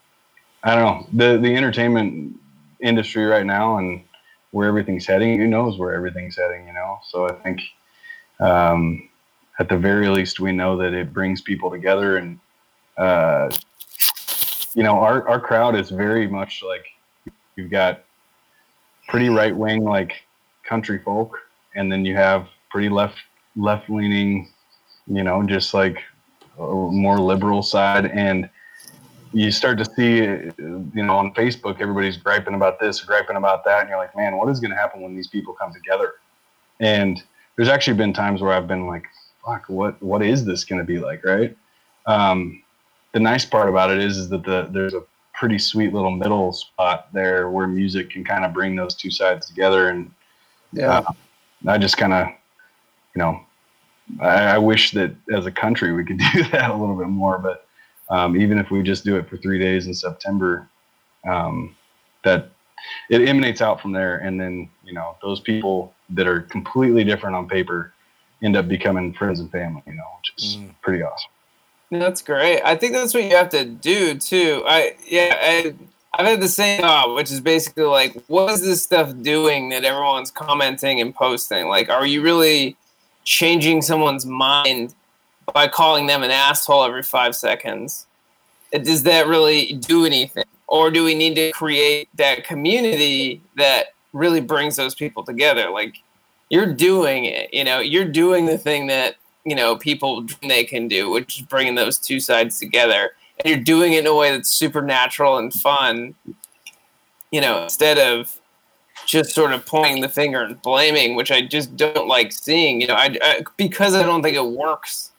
I don't know the the entertainment industry right now and where everything's heading. Who knows where everything's heading? You know, so I think um, at the very least we know that it brings people together and uh, you know our our crowd is very much like you've got pretty right wing like country folk, and then you have pretty left left leaning, you know, just like more liberal side, and you start to see, you know, on Facebook, everybody's griping about this, griping about that, and you're like, man, what is going to happen when these people come together? And there's actually been times where I've been like, fuck, what what is this going to be like, right? Um, the nice part about it is is that the there's a pretty sweet little middle spot there where music can kind of bring those two sides together and Yeah. uh, I just kind of you know I, I wish that as a country we could [laughs] do that a little bit more but um, even if we just do it for three days in September um, that it emanates out from there and then you know those people that are completely different on paper end up becoming friends and family you know which is Mm. pretty awesome That's great. I think that's what you have to do too. I yeah, I, I've had the same thought, which is basically like, what is this stuff doing that everyone's commenting and posting? Like, are you really changing someone's mind by calling them an asshole every five seconds? Does that really do anything, or do we need to create that community that really brings those people together? Like, you're doing it. You know, you're doing the thing that you know people they can do, which is bringing those two sides together. And you're doing it in a way that's supernatural and fun. You know, instead of just sort of pointing the finger and blaming, which I just don't like seeing. You know, I, I because I don't think it works.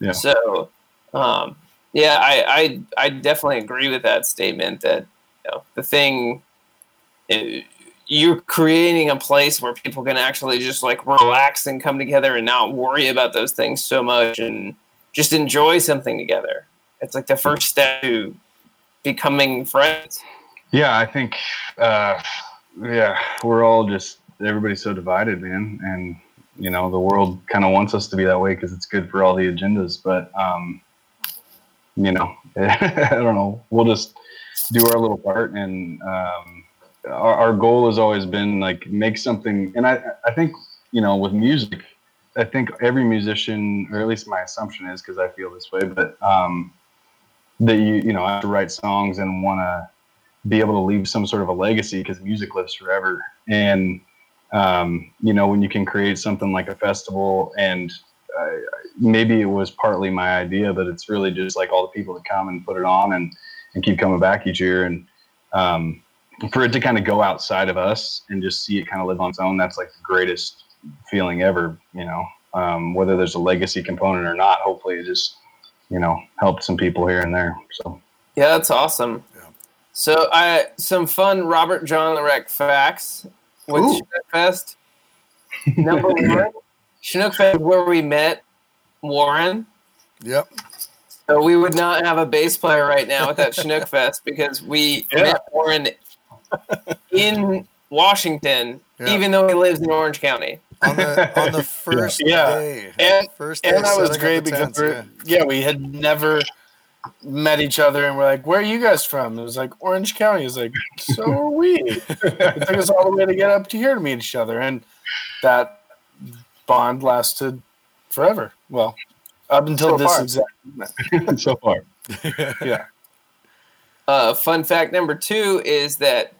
Yeah. So, um, yeah, I, I I definitely agree with that statement that you know the thing. uh, you're creating a place where people can actually just like relax and come together and not worry about those things so much and just enjoy something together. It's like the first step to becoming friends. Yeah, I think, uh, yeah, we're all just everybody's so divided, man, and you know the world kind of wants us to be that way because it's good for all the agendas. But um, you know, [laughs] I don't know. We'll just do our little part, and um, our, our goal has always been like make something. And I, I think you know, with music, I think every musician, or at least my assumption is, because I feel this way, but um, that you you know I have to write songs and want to be able to leave some sort of a legacy because music lives forever. And um, you know, when you can create something like a festival, and uh, maybe it was partly my idea, but it's really just like all the people that come and put it on and and keep coming back each year, and um, for it to kind of go outside of us and just see it kind of live on its own, that's like the greatest feeling ever. You know, um, whether there's a legacy component or not, hopefully it just you know helped some people here and there. So. Yeah, that's awesome. Yeah. So I some fun Robert John Lorek facts with Ooh. Chinook Fest. [laughs] Number one, Chinook Fest is where we met Warren. Yep. So we would not have a bass player right now without Chinook [laughs] Fest because we Yeah. met Warren in Washington, Yeah. even though he lives in Orange County. On the on the [laughs] first Yeah. day. And- first day and that was great because we're, yeah. we had never met each other and we're like where are you guys from it was like orange county it was like so are we it took us all the way to get up to here to meet each other and that bond lasted forever well up until So this far. exact [laughs] so far. [laughs] yeah Uh, fun fact number two is that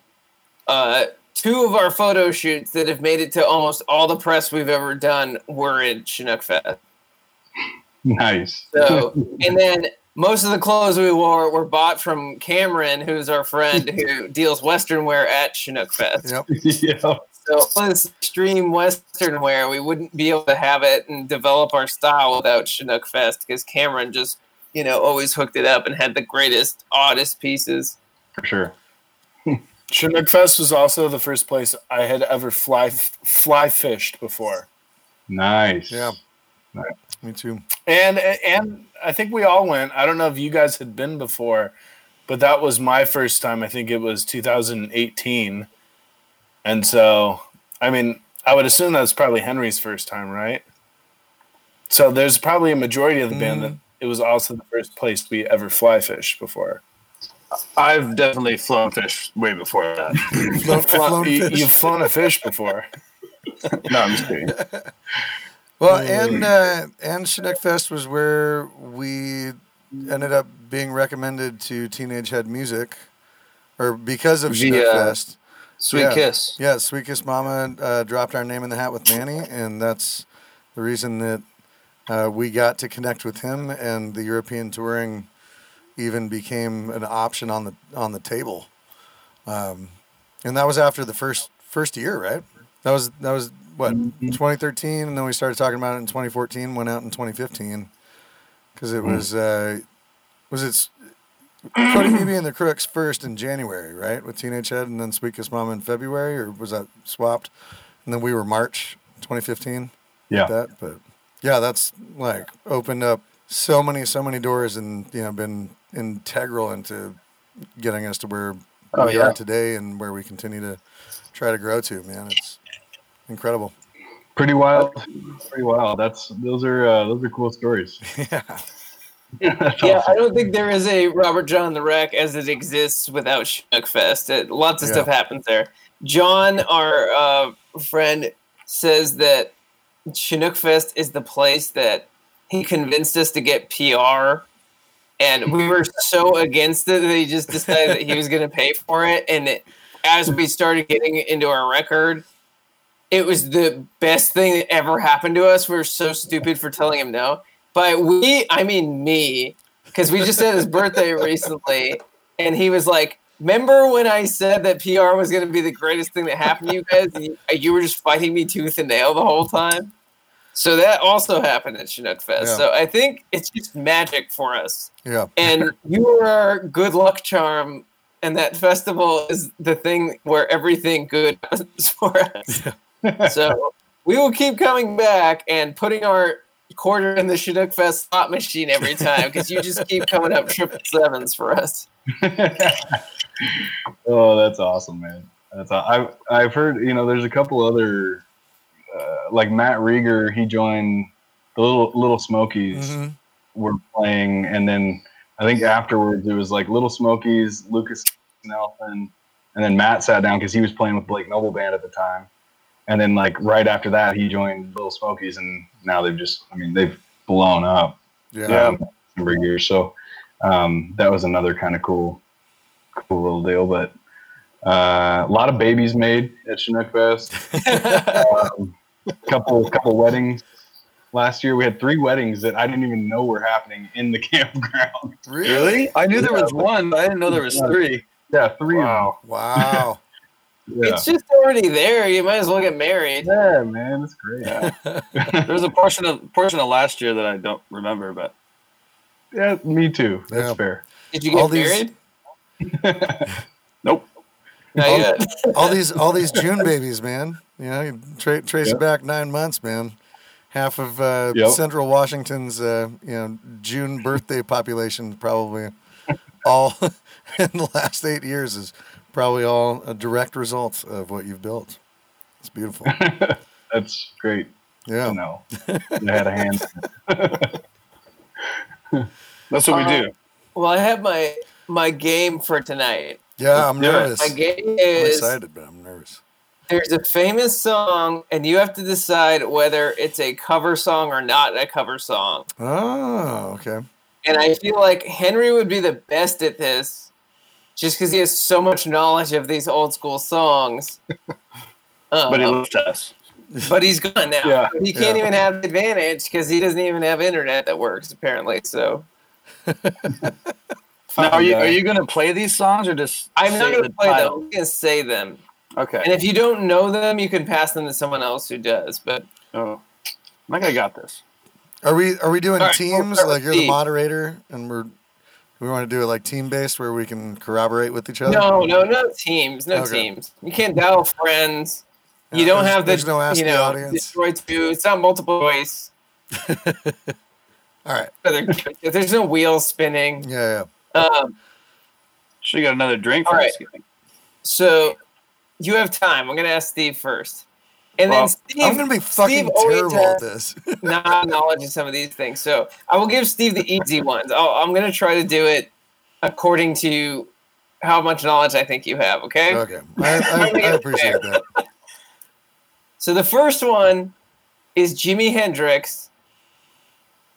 uh, two of our photo shoots that have made it to almost all the press we've ever done were in Chinook Fest. Nice. So, and then most of the clothes we wore were bought from Cameron, who's our friend who [laughs] deals Western wear at Chinook Fest. Yep. [laughs] yeah. So all this extreme Western wear, we wouldn't be able to have it and develop our style without Chinook Fest because Cameron just, you know, always hooked it up and had the greatest, oddest pieces. For sure. [laughs] chinook fest was also the first place i had ever fly fly fished before Nice. Yeah. Me too. And and I think we all went. I don't know if you guys had been before, but that was my first time. I think it was 2018. And so, I mean, I would assume that's probably Henry's first time, right? So there's probably a majority of the band that mm-hmm. it was also the first place we ever fly fished before. I've definitely flown fish way before that. [laughs] Flown- Flo- flown you. You've flown a fish before. [laughs] no, I'm just kidding. [laughs] Well, and uh, and Chinook Fest was where we ended up being recommended to Teenage Head Music, or because of Chinook Via Fest. Sweet Yeah. Kiss. Yeah, Sweet Kiss Mama uh, dropped our name in the hat with Manny, and that's the reason that uh, we got to connect with him, and the European touring even became an option on the on the table. Um, and that was after the first first year, right? That was that was what 2013, and then we started talking about it in 2014. Went out in 2015 because it was uh, was it Cody Beebe and the Crooks first in January, right? With Teenage Head and then Sweet Kiss Mama in February, or was that swapped? And then we were March 2015. Yeah. That, but yeah, that's like opened up so many, so many doors and, you know, been integral into getting us to where Oh, we yeah. are today and where we continue to try to grow to, man. It's incredible. Pretty wild. Pretty wild. That's those are uh, those are cool stories. [laughs] yeah. [laughs] Yeah, awesome. I don't think there is a Robert John the Wreck as it exists without Chinook Fest. It, lots of Yeah. stuff happens there. John, our uh, friend, says that Chinook Fest is the place that he convinced us to get PR. And we were so against it that he just decided that he was going to pay for it. And it, as we started getting into our record, it was the best thing that ever happened to us. We were so stupid for telling him no. But we, I mean me, because we just had his birthday [laughs] recently, and he was like, "Remember when I said that PR was going to be the greatest thing that happened to you guys, you, you were just fighting me tooth and nail the whole time?" So that also happened at Chinook Fest. Yeah. So I think it's just magic for us, Yeah. and [laughs] you are our good luck charm. And that festival is the thing where everything good happens [laughs] for us. [laughs] so we will keep coming back and putting our quarter in the Chinook Fest slot machine every time because you just keep coming up triple sevens for us. [laughs] oh, that's awesome, man. That's I've I've heard you know there's a couple other uh, like Matt Rieger. He joined the little Little Smokies Mhm. were playing, and then I think afterwards it was like Little Smokies, Lucas Nelson, and then Matt sat down because he was playing with Blake Noble Band at the time. And then like right after that, he joined Little Smokies, and now they've just I mean they've blown up Yeah. um, number of years. So um, that was another kind of cool, cool little deal. But uh, a lot of babies made at Chinook Fest. [laughs] um, couple couple weddings last year. We had three weddings that I didn't even know were happening in the [laughs] campground. Really? I knew there was one, but I didn't know there was three. Yeah, three. Wow. Wow. Yeah. It's just already there. You might as well get married. yeah, man, that's great. [laughs] There was a portion of portion of last year that I don't remember, but Yeah, me too. That's Yeah. fair. Did you get All these- married? [laughs] nope. Not All- yet. [laughs] all these all these June babies, man. You know, you tra- trace it back nine months, man. Half of uh, Yep. Central Washington's uh, you know June birthday population probably all in the last eight years is probably all a direct result of what you've built. It's beautiful. [laughs] That's great. Yeah. No, I had a hand. [laughs] That's what we Uh, do. Well, I have my my game for tonight. Yeah, I'm do nervous. My game I'm is excited, but I'm nervous. there's a famous song, and you have to decide whether it's a cover song or not a cover song. Oh, okay. And I feel like Henry would be the best at this just because he has so much knowledge of these old school songs. Uh, [laughs] But he left us. but he's gone now. Yeah. He can't Yeah. even have the advantage because he doesn't even have internet that works, apparently. So [laughs] Now, are you are you going to play these songs or just? I'm not going to play them. title? I'm going to say them. Okay. And if you don't know them, you can pass them to someone else who does. But Oh, I think I got this. Are we are we doing All right, we'll teams? Like you're the moderator, and we're we want to do it like team based where we can corroborate with each other. no, no, no teams, no Okay. teams. You can't dial friends. You don't have the there's no ask you the know audience. destroy two. It's not multiple choice. [laughs] All right. There's no wheels spinning. Yeah, yeah. Um, Sure, you got another drink. All For right. us, you think? so you have time. I'm going to ask Steve first, and Well, then Steve. I'm gonna be fucking Steve terrible at this. [laughs] [laughs] not knowledge of some of these things. So I will give Steve the easy ones. I'll, I'm going to try to do it according to how much knowledge I think you have. Okay. okay, I, I, [laughs] I appreciate that. So the first one is Jimi Hendrix.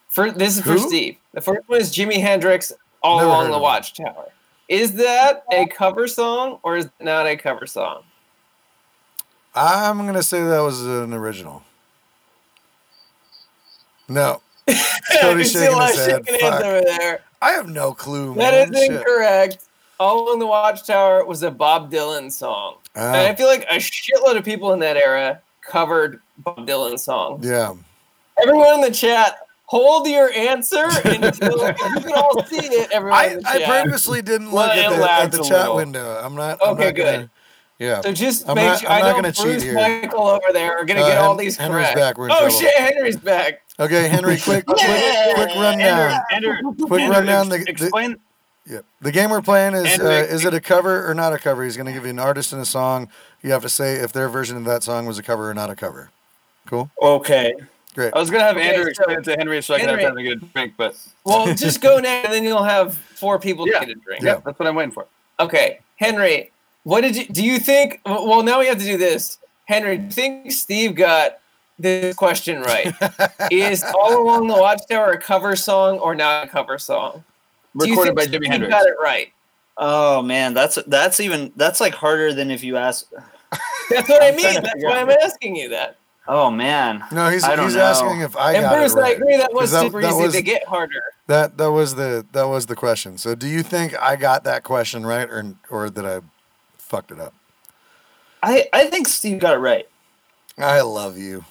For this is for Steve. The first one is Jimi Hendrix, "All Never Along the. Watchtower." Is that a cover song or is it not a cover song? I'm gonna say that was an original. No, [laughs] I Cody shaking his head. shaking hands Fuck. over there. I have no clue, That man. is Shit. incorrect. All Along the Watchtower was a Bob Dylan song. And I Ah, feel like a shitload of people in that era covered Bob Dylan songs. yeah, Everyone in the chat hold your answer until you can all see it. Everyone I, in I purposely didn't look it at the, at the chat window. I'm not. I'm Okay, not gonna, good. Yeah. So just I'm make not- sure. I'm I not know gonna cheat Bruce here. Michael over there are gonna Uh, get all these Henry's correct. back, we're in oh trouble. shit, Henry's back. Okay, Henry, [laughs] quick, quick, quick rundown. Andrew, Quick Andrew, rundown. ex- The, the, explain. yeah. the game we're playing is uh, is it a cover or not a cover? He's going to give you an artist and a song. You have to say if their version of that song was a cover or not a cover. Cool. Okay. Great. I was gonna have Okay, Andrew so- explain it to Henry so I can have Henry. time to get a drink, but Well, [laughs] just go next, and then you'll have four people Yeah. to get a drink. yeah, that's what I'm waiting for. Okay, Henry, what did you do? You think? Well, now we have to do this. Henry, do you think Steve got this question right? [laughs] Is "All Along the Watchtower" a cover song or not a cover song? Recorded think by Jimi Steve Hendrix. Got it right. Oh man, that's that's even that's like harder than if you ask. [laughs] That's what I mean. That's why. I'm asking you that. Oh man, No, he's I don't he's know. asking if I and got Bruce, it right. I agree that was that- super that easy was- to get harder. That that was the that was the question. So, do you think I got that question right, or or that I fucked it up? I I think Steve got it right. I love you.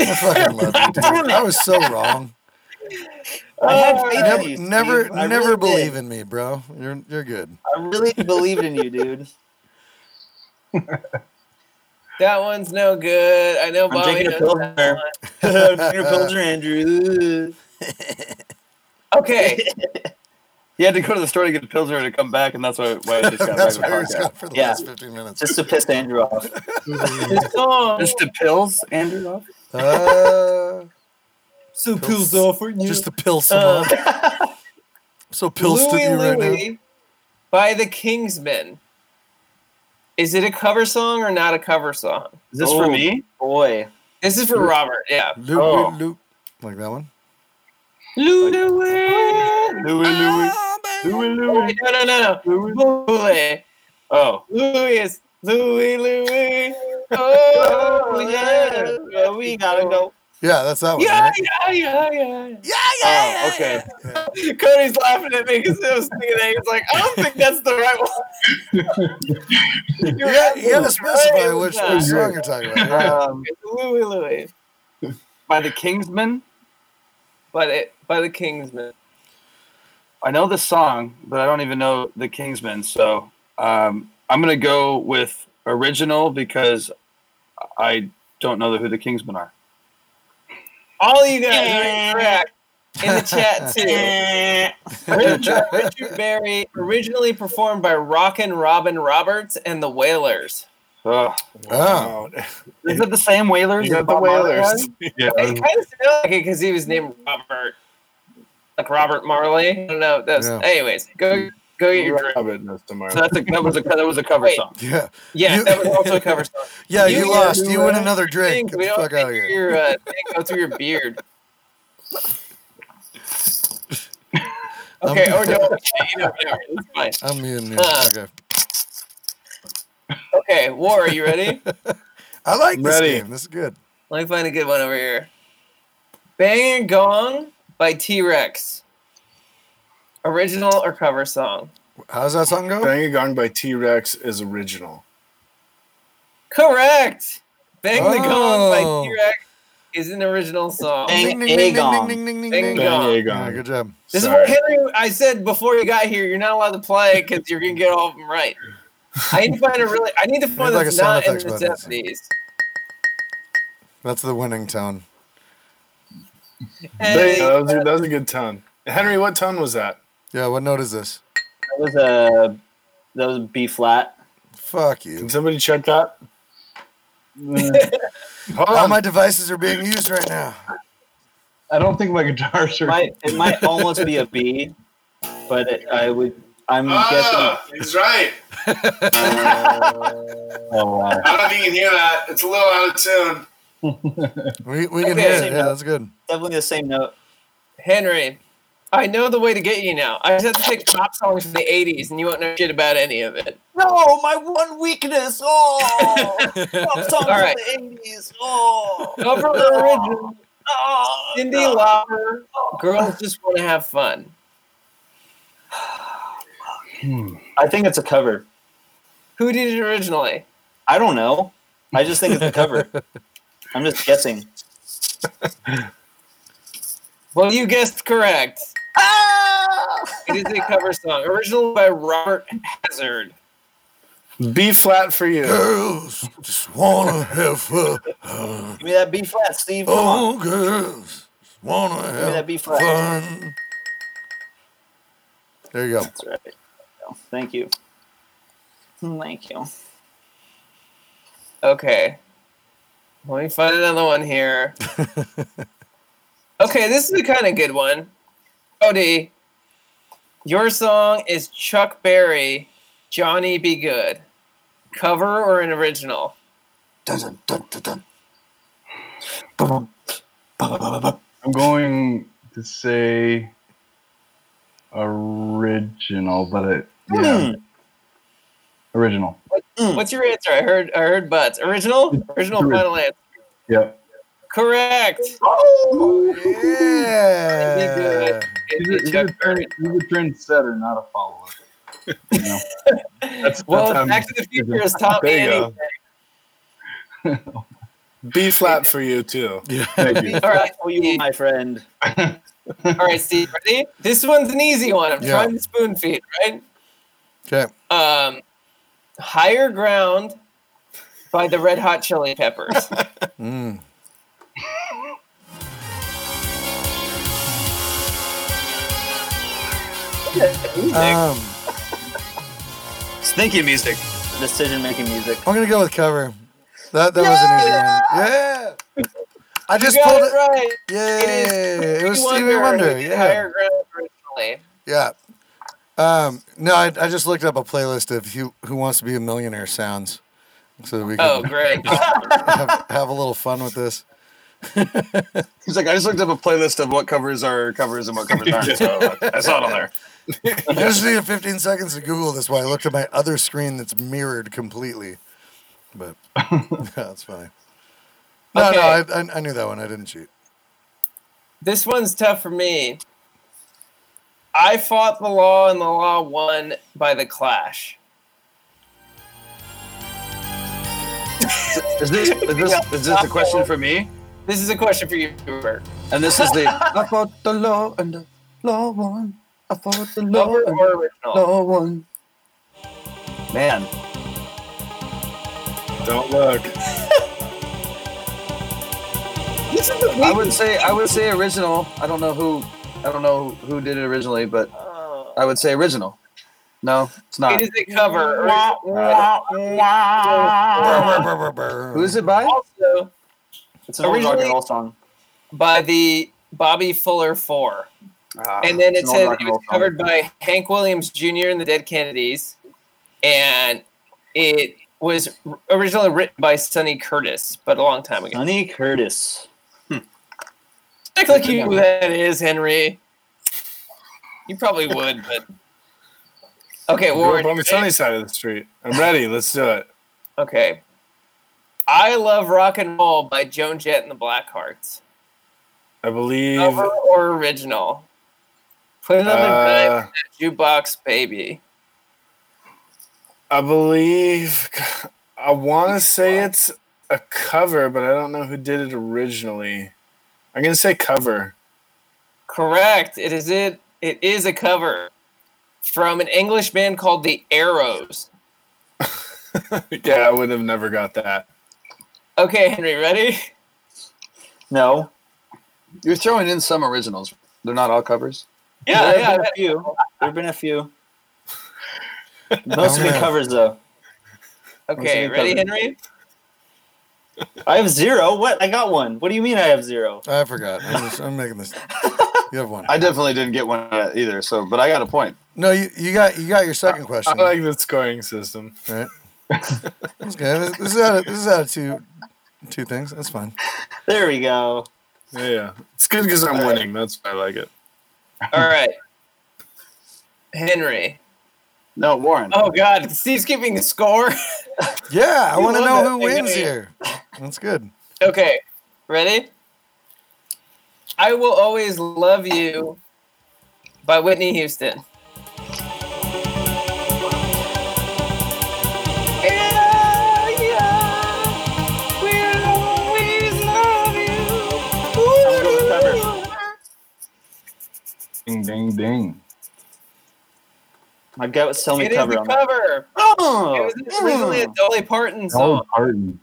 I fucking love you, [laughs] dude. I was so wrong. I had Oh, faith Never, in you, Steve. never, I never really believe did. in me, bro. You're you're good. I really believed in you, dude. [laughs] That one's no good. I know I'm Bobby drinking a knows that Pilsner. one. [laughs] Drinking a Pilsner, Andrew. Okay, He had to go to the store to get a pilsner to come back, and that's why, why I just [laughs] got That's back what I to the got for the Yeah. last 15 minutes. Just to piss Andrew off. [laughs] Just the pills, Andrew. off? Uh, So Pills- offer just to pill some Uh, up. [laughs] So pills to Louie you right now. By the Kingsmen. Is it a cover song or not a cover song? Is this Oh. for me? Boy, This is for Robert. Yeah. Loop, Oh. loop, loop. Like that one. Louie. Louis, Louis, Louis, Louis, No, no, no, no. Louie. Oh, Louie is Louie Louie. [laughs] Oh yeah. yeah, we gotta go. Yeah, that's that one. Yeah, right? yeah, yeah, yeah. oh, okay. [laughs] Cody's laughing at me because I was thinking that. He was like, I don't think that's the right one. You're [laughs] Yeah, you gotta specify which, which song you're talking about. Yeah. Um, It's Louie Louie. by the Kingsmen. But it by the Kingsmen. I know the song, but I don't even know the Kingsmen. So um, I'm gonna go with original because I don't know who the Kingsmen are. All you guys are correct in the chat [laughs] too. Richard, Richard Berry, originally performed by Rockin' Robin Roberts and the Wailers. Ugh. Oh, [laughs] Is it the same Wailers? You got as the Bob Wailers. [laughs] Yeah, It kind of sounded like it because he was named Robert, like Robert Marley. I don't know. That's Yeah. anyways. Go go get your drink. Robert knows tomorrow. So that's a, that was a that was a cover Wait. song. yeah. Yeah, You- that was also a cover song. [laughs] Yeah, you, You lost. You win another drink. Things Get we the don't fuck out of take here. Your, uh, thing go through your beard. Okay, or no, okay, you know, it's fine. I'm muting you. Uh, Okay. Okay, War, are you ready? [laughs] I like this Ready. game. This is good. Let me find a good one over here. Bang and Gong by T Rex. Original or cover song? How's that song go? Bang a Gong by T Rex is original. Correct. Bang the Gong by Oh. T Rex is an original song. Bang a Gong. Bang ding. Bang Bang a Gong. good job. This Sorry. is what Henry. I said before you got here. You're not allowed to play because you're gonna get all of them right. I need to find a really. I need to [laughs] find like that's a not in effects the seventies. That's the winning tone. Bang- that, was a, uh, that was a good tone. Henry, what tone was that? Yeah, what note is this? That was a that was a B flat. Fuck you. Can somebody check that? [laughs] Hold All on. my devices are being used right now. I don't think my guitars It are. might it might [laughs] almost be a B, but it, I would. I'm Ah, he's right. guessing. [laughs] Oh wow. I don't know if you can hear that. It's a little out of tune. We, we can Okay, hear so it. Yeah, that's good. Definitely the same note. Henry, I know the way to get you now. I just have to pick pop songs from the '80s, and you won't know shit about any of it. No, my one weakness. Oh, [laughs] pop songs All right. from the 80s. Oh, Cover original. oh Cindy no. Lauper. Girls just want to have fun. I think it's a cover. Who did it originally? I don't know. I just think it's a cover. [laughs] I'm just guessing. Well, you guessed correct. Ah! It is a cover song, original by Robert Hazard. B flat for you. Girls just wanna have fun. Give me that B flat, Steve. Come on. Oh, girls just wanna Give me have that B flat. fun. There you go. That's right. Thank you. Thank you. Okay. Let me find another one here. [laughs] okay, this is a kind of good one. Cody, your song is Chuck Berry, Johnny B. Goode. Cover or an original? Dun, dun, dun, dun, I'm going to say original, but it yeah, hmm. original. Hmm. What's your answer? I heard I heard butts. Original? Original Original. final answer. Yep. Correct. Oh, yeah. Be good. He's a, It's he's, a trend, Berry. he's a trendsetter, not a follower. You know? [laughs] That's, Well, that's Back to the Future has taught me There you go. anything. [laughs] B flat for you too. Thank you. All right, Oh, you, my friend. all right, Steve, ready? This one's an easy one. I'm Yeah. trying to spoon feed, right? Okay. Um, Higher Ground by the Red Hot Chili Peppers. [laughs] Mm. Um, It's thinking music. Decision making music. I'm gonna go with cover. That that was an easy one. Yeah. I You just got pulled it it. right. Yay! It was Stevie Stevie Wonder. Yeah. Higher Ground originally. Yeah. Um, no, I, I just looked up a playlist of who who wants to be a millionaire sounds, so that we can Oh, great. [laughs] have, have a little fun with this. [laughs] He's like, I just looked up a playlist of what covers are covers and what covers aren't. So I saw it on there. [laughs] I just needed 15 seconds to Google this while I looked at my other screen that's mirrored completely. But yeah, that's funny. No, Okay. no, I, I, I knew that one. I didn't cheat. This one's tough for me. I fought the law and the law won by the Clash. Is this is this is this a question for me? This is a question for you, Bert. And this is the I fought the law and the law won. I fought the law Cover and the original? law won. Man, Don't look. [laughs] This is the I would say I would say original. I don't know who I don't know who did it originally, but I would say original. No, it's not. It is a cover. Who is it by? Also It's an old rock and roll song. by the Bobby Fuller Four. Ah, and then it it's said it was roll song. covered by Hank Williams Jr. and the Dead Kennedys, and it was originally written by Sonny Curtis, but a long time ago. Sonny Curtis. Act like you know who that is, Henry. You probably would, but [laughs] okay, Grew Warren. on the sunny ready? side of the street. I'm ready. Let's do it. Okay. I love rock and roll by Joan Jett and the Blackhearts. I believe. Cover or original? Put it on the Uh, jukebox, baby. I believe. I want to say it's a cover, but I don't know who did it originally. I'm gonna say cover. Correct. It is it. It is a cover from an English band called the Arrows. [laughs] yeah, I would have never got that. Okay, Henry, ready? No. You're throwing in some originals. They're not all covers. Yeah, there yeah. have been a few. There have been a few. Most of the covers, though. Okay, ready, the cover? Henry? I have zero. What? I got one. What do you mean I have zero? I forgot. I'm, just, I'm making this. [laughs] You have one. I definitely didn't get one either. So, but I got a point. No, you, you got you got your second question. I question. like the scoring system. right? That's good. This is out of, this is out of two two things. That's fine. There we go. Yeah, yeah. It's good because I'm winning. That's why I like it. [laughs] All right. Henry. No, Warren. Oh God, Steve's keeping the score. Yeah, I want to know who wins don't here. That's good. okay, ready? I will always love you by Whitney Houston. Yeah, yeah, we'll always love you. I'm going with ding, ding. My gut was telling me It is cover the on that. cover. Oh, It was originally a Dolly Parton Dolly song. Parton.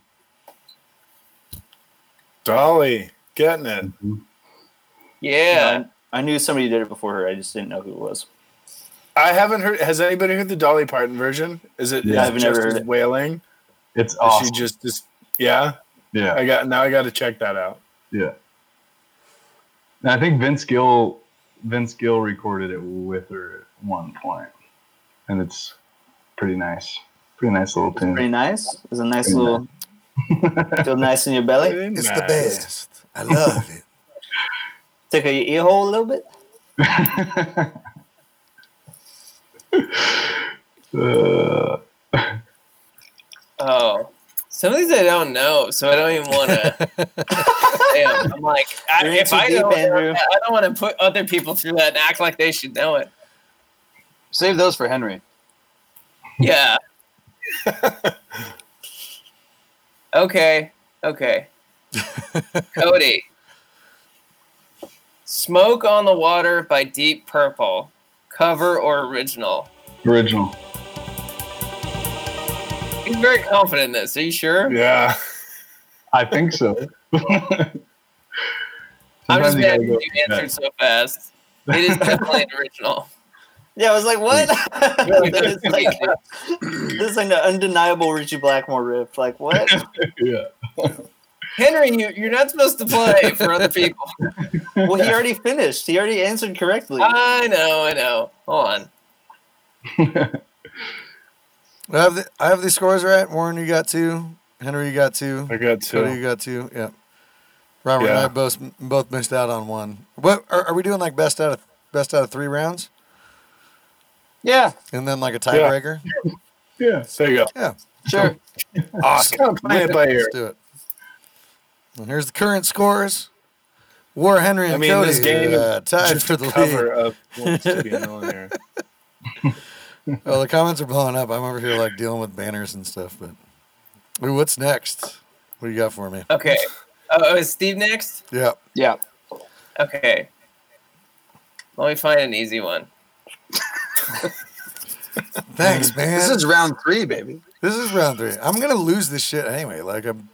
Dolly getting it. Mm-hmm. Yeah. I, I knew somebody did it before her. I just didn't know who it was. I haven't heard. Has anybody heard the Dolly Parton version? Is it? Yeah, is I've it never just heard as it. Wailing. It's Is awesome. she just just yeah? yeah, I got now. I got to check that out. yeah. And I think Vince Gill, Vince Gill recorded it with her at one point, and it's pretty nice. Pretty nice little tune. Pretty nice. It's a nice Pretty little. [laughs] Feel nice in your belly. It's the best. I love it. [laughs] Tickle your ear hole a little bit. [laughs] Uh, Oh. Some of these I don't know, so I don't even want to. Damn, I'm like, I, if I deep, don't, Andrew. I don't want to put other people through that and act like they should know it. Save those for Henry. Yeah. Okay. Okay. [laughs] Cody. Smoke on the Water by Deep Purple. Cover or original? original. He's very confident in this. Are you sure? Yeah. I think so. [laughs] I'm Sometimes just you mad gotta go you answered so fast. It is definitely an original. Yeah, I was like, what? [laughs] This, is like, this is like an undeniable Ritchie Blackmore riff. Like, what? [laughs] yeah. Henry, you, you're not supposed to play for other people. well, he already finished. He already answered correctly. I know, I know. Hold on. [laughs] I have the I have the scores right. Warren, you got two. Henry, you got two. I got two. Cody, you got two. Yeah. Robert and I both both missed out on one. What are, are we doing? Like best out of best out of three rounds, Yeah, and then like a tiebreaker. Yeah. There you go. Yeah. sure. [laughs] Awesome. Kind of playing it by ear. Let's do it. And here's the current scores. War Henry and I mean, Cody this game uh, tied for the the cover lead. of Wants to Millionaire. Oh, [laughs] the comments are blowing up. I'm over here like dealing with banners and stuff. But Ooh, what's next? What do you got for me? Okay. Oh, is Steve next? Yeah. Yeah. Okay. Let me find an easy one. Thanks, [laughs] man. This is round three, baby. This is round three. I'm gonna lose this shit anyway. Like I'm.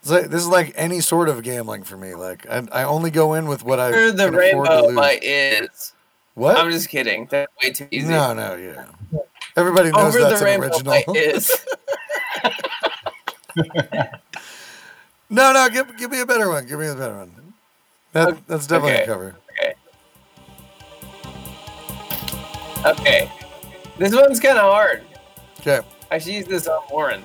It's like this is like any sort of gambling for me. Like I, I only go in with what I Over the can afford to rainbow lose. by is. what? I'm just kidding. That's way too easy. No, no, yeah. Everybody knows Over that's the an rainbow original. by is. [laughs] [laughs] no, no. Give give me a better one. Give me a better one. That, Okay. that's definitely Okay. a cover. Okay. This one's kind of hard. Okay. I should use this on Warren,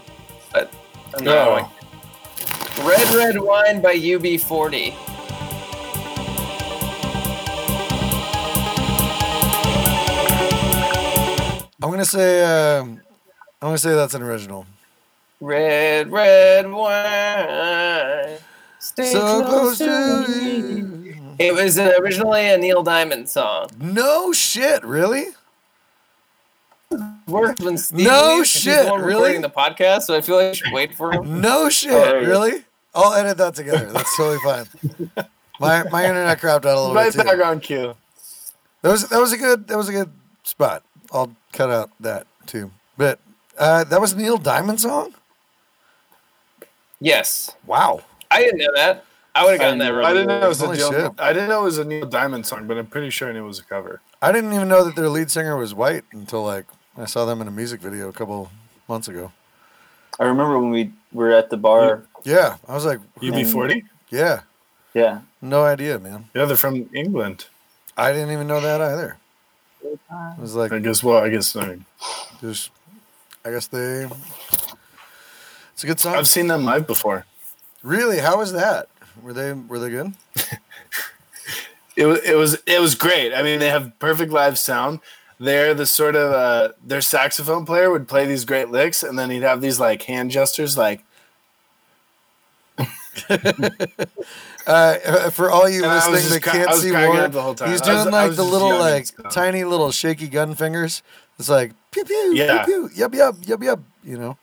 but I'm No. not going. Red Red Wine by UB40. I'm gonna say. Um, I'm gonna say that's an original. Red Red Wine. Stay So close to me. you. It was uh, originally a Neil Diamond song. No shit, really? Worked when Steve No leaves, 'cause shit, the really? recording the podcast, so I feel like I should wait for him. No shit, Oh, really? I'll edit that together. That's totally fine. My my internet crapped out a little Right bit too. back on cue. That was that was a good that was a good spot. I'll cut out that too. But uh, that was Neil Diamond song. Yes, Wow. I didn't know that. I would have gotten that I didn't know it was a Holy Neil, shit. I didn't know it was a Neil Diamond song, but I'm pretty sure I knew it was a cover. I didn't even know that their lead singer was white until like I saw them in a music video a couple months ago. I remember when we were at the bar. Yeah, I was like, UB40? Hmm. yeah, Yeah. no idea, man. Yeah, they're from England. I didn't even know that either. I was like I guess. Well, I guess. I mean, just, I guess they. It's a good song. I've seen them live before. Really? How was that? Were they were they good? [laughs] It was. It was. It was great. I mean, they have perfect live sound. They're the sort of uh, their saxophone player would play these great licks, and then he'd have these like hand gestures, like [laughs] Uh, for all you And listening that can't see Warren, the whole time. he's doing was- like the little like tiny little shaky gun fingers. It's like pew pew Yeah. pew pew yub yub yub yub. You know,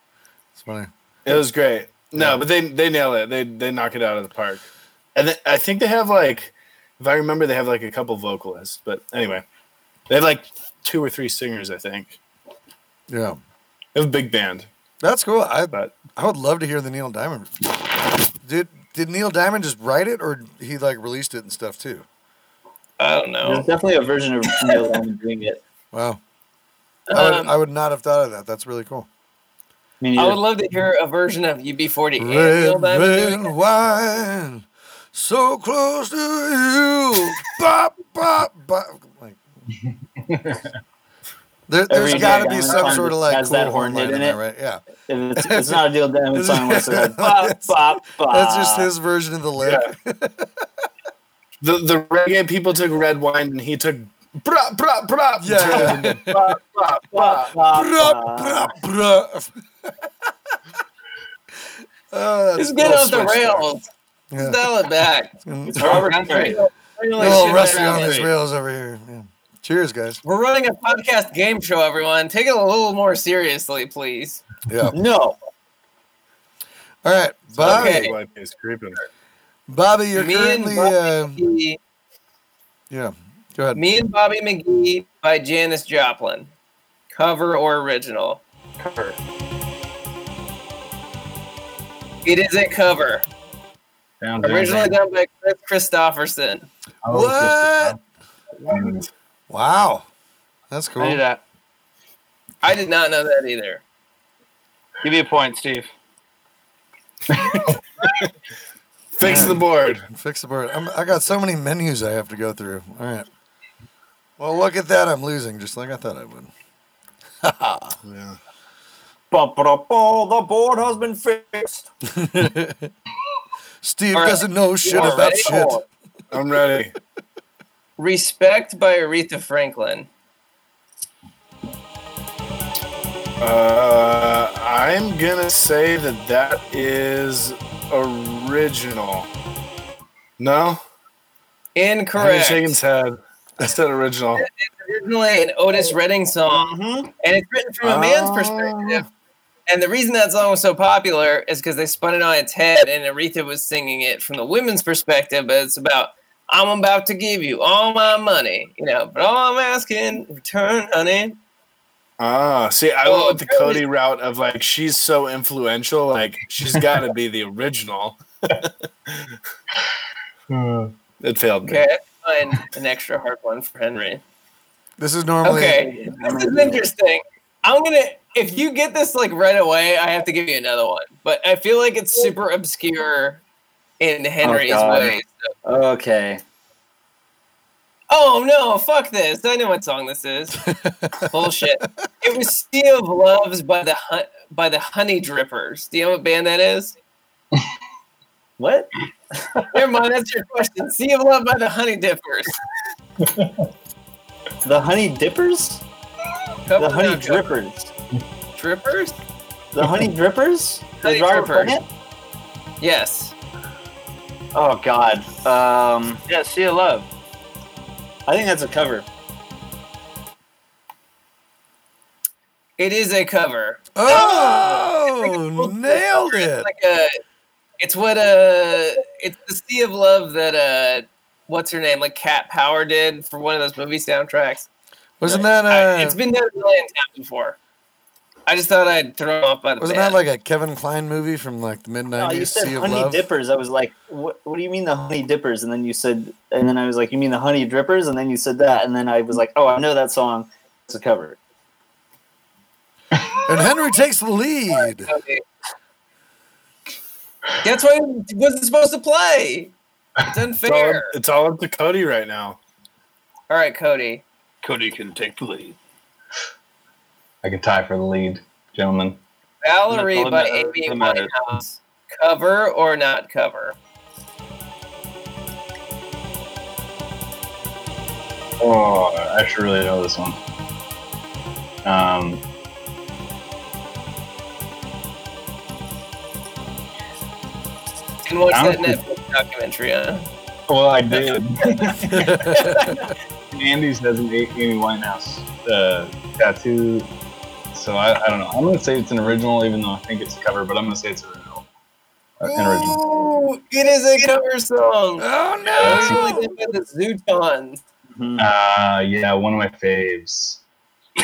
it's funny. It was great. No, but they they nail it. They they knock it out of the park. And then, I think they have like If I remember, they have like a couple vocalists, but anyway, they have like two or three singers. I think Yeah. It was a big band, That's cool. I but I would love to hear the Neil Diamond. Did did Neil Diamond just write it, or he like released it and stuff too? I don't know. There's definitely a version of Neil [laughs] Diamond doing it. Wow. I would, Um, I would not have thought of that. That's really cool. I I mean, neither. would love to hear a version of UB40 and Red, red wine, so close to you. bop, bop, bop. Like, there, there's Every got to be some sort of like has cool that horn horn line in in there, it. right? Yeah. If it's, it's [laughs] not a Neil Diamond song unless it has bop, That's- bop, bop. That's just his version of the lick. [laughs] the the reggae people took red wine and he took brah brah brah. Yeah. Bop, bop, bop, bop, Bruh, bruh, bruh. oh, Just get off the little switch there. rails. Yeah. Dial it back. It's Robert Country. Country. a little rusty on these rails over here. Yeah. Cheers, guys. We're running a podcast game show, everyone. Take it a little more seriously, please. Yeah. No. All right, Bobby. Okay. Wife is creeping. Bobby, you're Me and currently. Bobby Uh, McGee, yeah. Go ahead. Me and Bobby McGee by Janis Joplin. Cover or original? Cover. It is a cover. Sounds Originally amazing. done by Kris Kristofferson. Oh, What? Wow. That's cool. I knew that. I did not know that either. Give you a point, Steve. [laughs] Fix the board. Fix the board. I'm, I got so many menus I have to go through. All right. Well, look at that. I'm losing just like I thought I would. [laughs] Yeah. The board has been fixed. [laughs] Steve All right. doesn't know shit about ready? shit. I'm ready. Respect by Aretha Franklin. Uh, I'm gonna say that that is original. No, Incorrect. Shagan's head. I said original. It's originally an Otis Redding song, Mm-hmm. and it's written from a man's Oh. perspective. And the reason that song was so popular is because they spun it on its head, and Aretha was singing it from the women's perspective. But it's about, I'm about to give you all my money, you know, but all I'm asking in return, honey. Ah, see, I Oh, went with the? Cody route of like she's so influential, like she's got to be the original. it failed me. Okay, let's find an extra hard one for Henry. This is normally. Okay, this is interesting. I'm gonna. If you get this like right away, I have to give you another one. But I feel like it's super obscure in oh, Henry's God. way. so- Okay. Oh no! Fuck this! I know what song this is. [laughs] Bullshit. It was "Sea of Loves" by the Hun- by the Honey Drippers. Do you know what band that is? [laughs] What? Never mind. That's your question. "Sea of Love" by the Honey Dippers. [laughs] The Honey Dippers? Cover The Honey? Drippers? Drippers? The Honey Drippers? Honey Drippers. Yes. Oh God. Um, Yeah, Sea of Love. I think that's a cover. It is a cover. Oh, nailed It's it. like a. It's what uh. It's the Sea of Love that uh. What's her name? Like Cat Power did for one of those movie soundtracks. Wasn't that I- uh, it's been done a million times before. I just thought I'd throw him off by the wasn't band. that like a Kevin Kline movie from like the mid No, Oh, you '90s? said Sea of Honey Love. Dippers. I was like, what, what do you mean the Honey Dippers? And then you said, and then I was like, you mean the Honey Drippers? And then you said that, and then I was like, oh, I know that song. It's a cover. And Henry takes the lead. [laughs] That's why he wasn't supposed to play. It's It's all, unfair. it's all up to Cody right now. All right, Cody. Cody can take the lead. I could tie for the lead, gentlemen. Valerie That's all by that matters. Amy Winehouse. Cover or not cover? Oh, I should really know this one. Um, And watch that Netflix documentary, huh? well, I did. Andy's has an A- Amy Winehouse uh, tattoo, so I, I don't know. I'm gonna say it's an original, even though I think it's a cover, but I'm gonna say it's original. uh, an original. Ooh, it is a cover song. Oh I no! really did the Zutons. Uh, yeah, one of my faves. [laughs]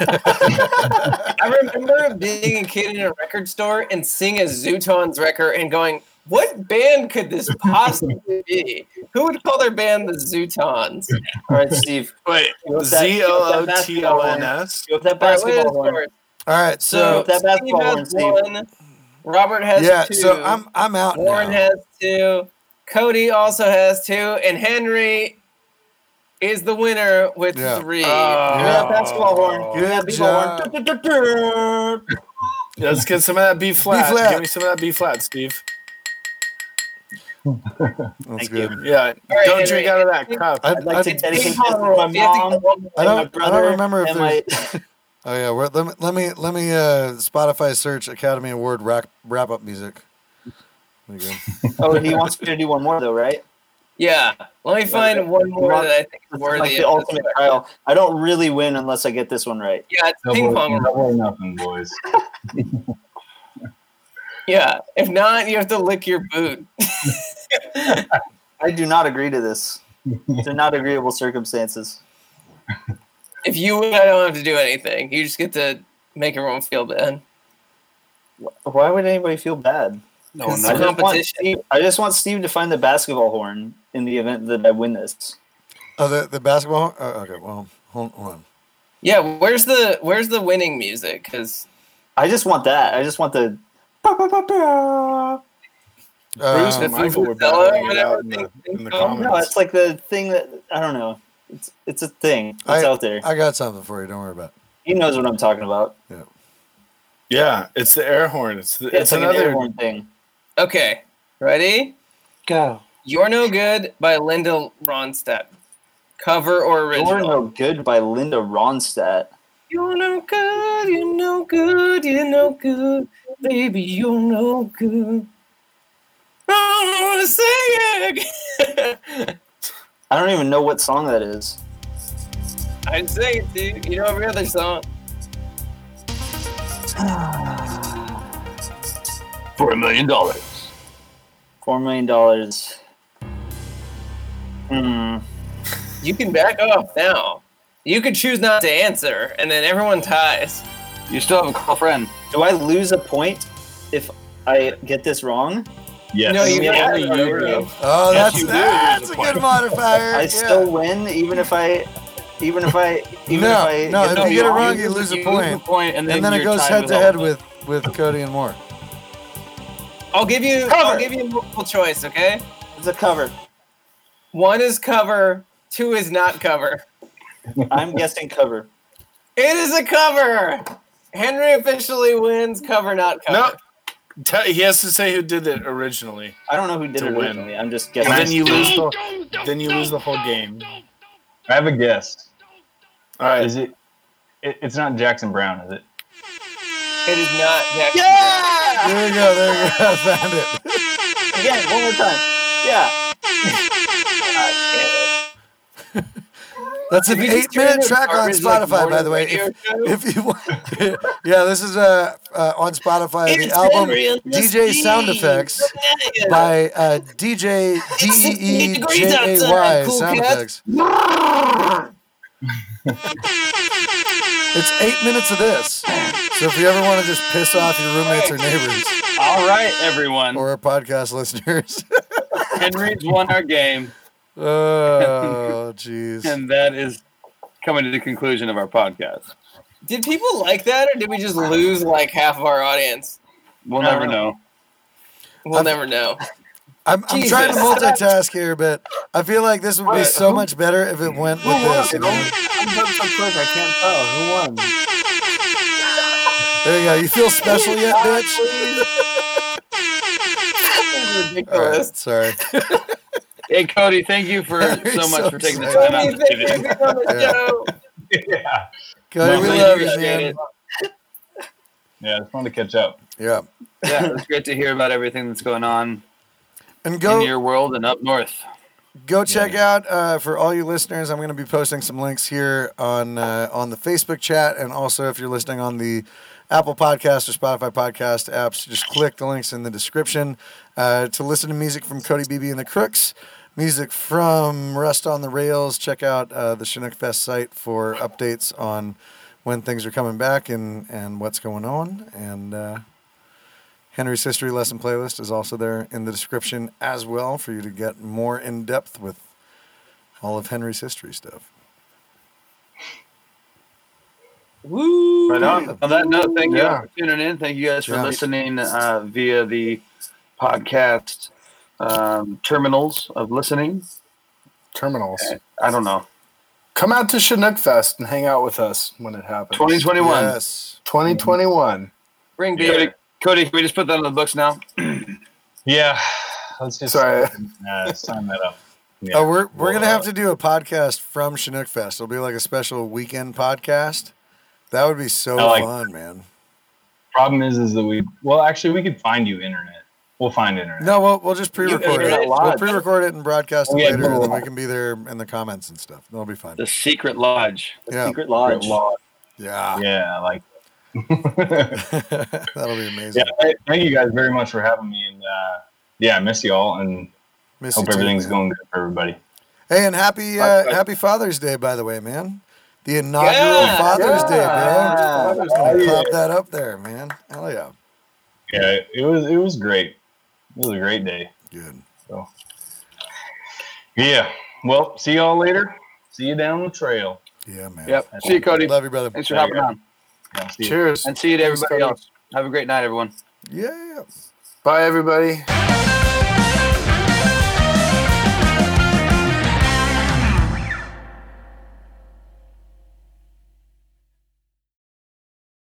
I remember being a kid in a record store and seeing a Zutons record and going, "What band could this possibly be? Who would call their band the Zootons?" All right, Steve. Wait, What's that- Z O O what's that T O N S. Go with that All right, what is basketball the horn. score? All right, So so that basketball horn, has Steve. one. Robert has yeah, two. so I'm I'm out Warren now. has two. Cody also has two, and Henry is the winner with Yeah. three. Oh. Give me that basketball horn. Give that Good b-ball horn. Let's get some of that B flat. flat. Give me some of that B flat, Steve. That's Thank good. you. Yeah, right, don't Henry. drink out of that cup. I, I'd like to I, dedicate this to my roll. You have to mom get one more. I don't, I brother don't remember if my. there's. [laughs] Oh yeah, we're, let me let me let me uh, Spotify search Academy Award wrap wrap up music. There you go. [laughs] oh, he wants me to do one more though, right? Yeah, let me find one more that I think is worthy. like the this ultimate record. trial. I don't really win unless I get this one right. Yeah, it's ping pong. double nothing, boys. [laughs] Yeah, if not, you have to lick your boot. [laughs] I do not agree to this. They're not agreeable circumstances. If you win, I don't have to do anything. You just get to make everyone feel bad. Why would anybody feel bad? No, I just, want competition. Steve, I just want Steve to find the basketball horn in the event that I win this. Oh, the the basketball. Oh, okay, well, hold, hold on. Yeah, where's the where's the winning music? Because I just want that. I just want the. Bruce and Uh, Michael were Stella, battling it whatever out in the, in the call No, it's like the thing that I don't know. It's it's a thing. It's I- out there. I got something for you. Don't worry about. it. He knows what I'm talking about. Yeah, Yeah, it's the air horn. It's the, It's, it's, like an another. air horn thing. okay, ready? Go. You're No Good by Linda Ronstadt. Cover or original? You're no good by Linda Ronstadt. You're no good, you're no good, you're no good, baby, you're no good. I wanna sing it. I don't even know what song that is. I sing it, dude. You know every other song. [sighs] For a million dollars. Four million dollars. Hmm. You can back off now. You could choose not to answer, and then everyone ties. You still have a call friend. Do I lose a point if I get this wrong? Yes. No, you Yeah, got you do. already. Oh, Yes, that's you that's There's a a good modifier. I yeah. still win, even if I, even if I, even No, if I. no, get if the you get it wrong- wrong, you lose a point. lose a point, and then, and then it goes head to head with with Cody and Moore. I'll give you. Cover. I'll give you multiple choice. Okay. It's a cover. One is cover. Two is not cover. [laughs] I'm guessing cover. It is a cover. Henry officially wins. Cover, not cover. No, Te- he has to say who did it originally. I don't know who did To it win. originally. I'm just And guessing. then you lose the then you lose the whole game. I have a guess. All right. Is it, it? It's not Jackson Browne, is it? It is not Jackson. yeah! There you go. There you go. [laughs] I found it. Again, one more time. Yeah. [laughs] That's an Did you just turn eight-minute track on garbage, like, Spotify, by the way. If, if you want, [laughs] yeah, this is uh, uh on Spotify. The album Henry the DJ Sound Effects Yeah. by uh, DJ D It's 68 E degrees J A outside, Y cool Sound cats. Effects. It's eight minutes of this. So if you ever want to just piss off your roommates or neighbors All right, everyone. or our podcast listeners, [laughs] Henry's won our game, oh [laughs] jeez. and that is coming to the conclusion of our podcast. Did people like that, or did we just lose like half of our audience? We'll never know. We'll I'm- never know. I'm, I'm Jesus. trying to multitask here, but I feel like this would be so much better if it went with this. You know? I'm done so quick. I can't tell who won. There you go. You feel special yet, bitch? Ridiculous. right, sorry. [laughs] Hey, Cody, thank you for [laughs] Henry's so much so for taking the time out Tony, to thank do you for coming on the Yeah. show. yeah. [laughs] Cody, we love you, man. it. Yeah, it's fun to catch up. Yeah. Yeah, it was great to hear about everything that's going on And in your world and up north. go check out uh, for all you listeners. I'm going to be posting some links here on uh, on the Facebook chat, and also if you're listening on the Apple Podcast or Spotify podcast apps. Just click the links in the description uh, to listen to music from Cody Beebe and the Crooks, music from Rust on the Rails. Check out uh, the Chinook Fest site for updates on when things are coming back and, and what's going on. And uh, Henry's History Lesson playlist is also there in the description as well for you to get more in depth with all of Henry's history stuff. Woo! Right on. On that note, thank you Yeah. for tuning in. Thank you guys for Yeah. listening uh, via the podcast um, terminals of listening. Terminals. I don't know. Come out to Chinook Fest and hang out with us when it happens. 2021. Yes. 2021. Bring Cody, beer. Cody, can we just put that on the books now? [clears throat] Yeah. Let's just Sorry. uh, sign that up. Yeah. Oh, we're we're We'll, gonna uh, have to do a podcast from Chinook Fest. It'll be like a special weekend podcast. That would be so like fun, man. Problem is, is that we well, actually, we could find you internet. We'll find internet. No, we'll we'll just pre-record it. do We'll pre-record it and broadcast it yeah, later, and then we can be there in the comments and stuff. That'll be fun. The Secret Lodge. Yeah, Secret Lodge. yeah, Yeah, like. [laughs] that'll be amazing. yeah, thank you guys very much for having me, and uh, yeah, I miss you all, and Miss hope everything's man. going good for everybody. Hey, and happy uh, happy Father's Day, by the way, man. The inaugural Yeah, Father's Day, yeah. bro. Just gonna pop that up there, man. Hell yeah, Yeah, it was it was great. It was a great day. good. So, Yeah. Well, see y'all later. See you down the trail. Yeah, man. Yep. See you, Cody. Love you, brother. Thanks for hopping on. Yeah, see you. Cheers. And see you to everybody Cody. else. Have a great night, everyone. Yeah. Bye, everybody.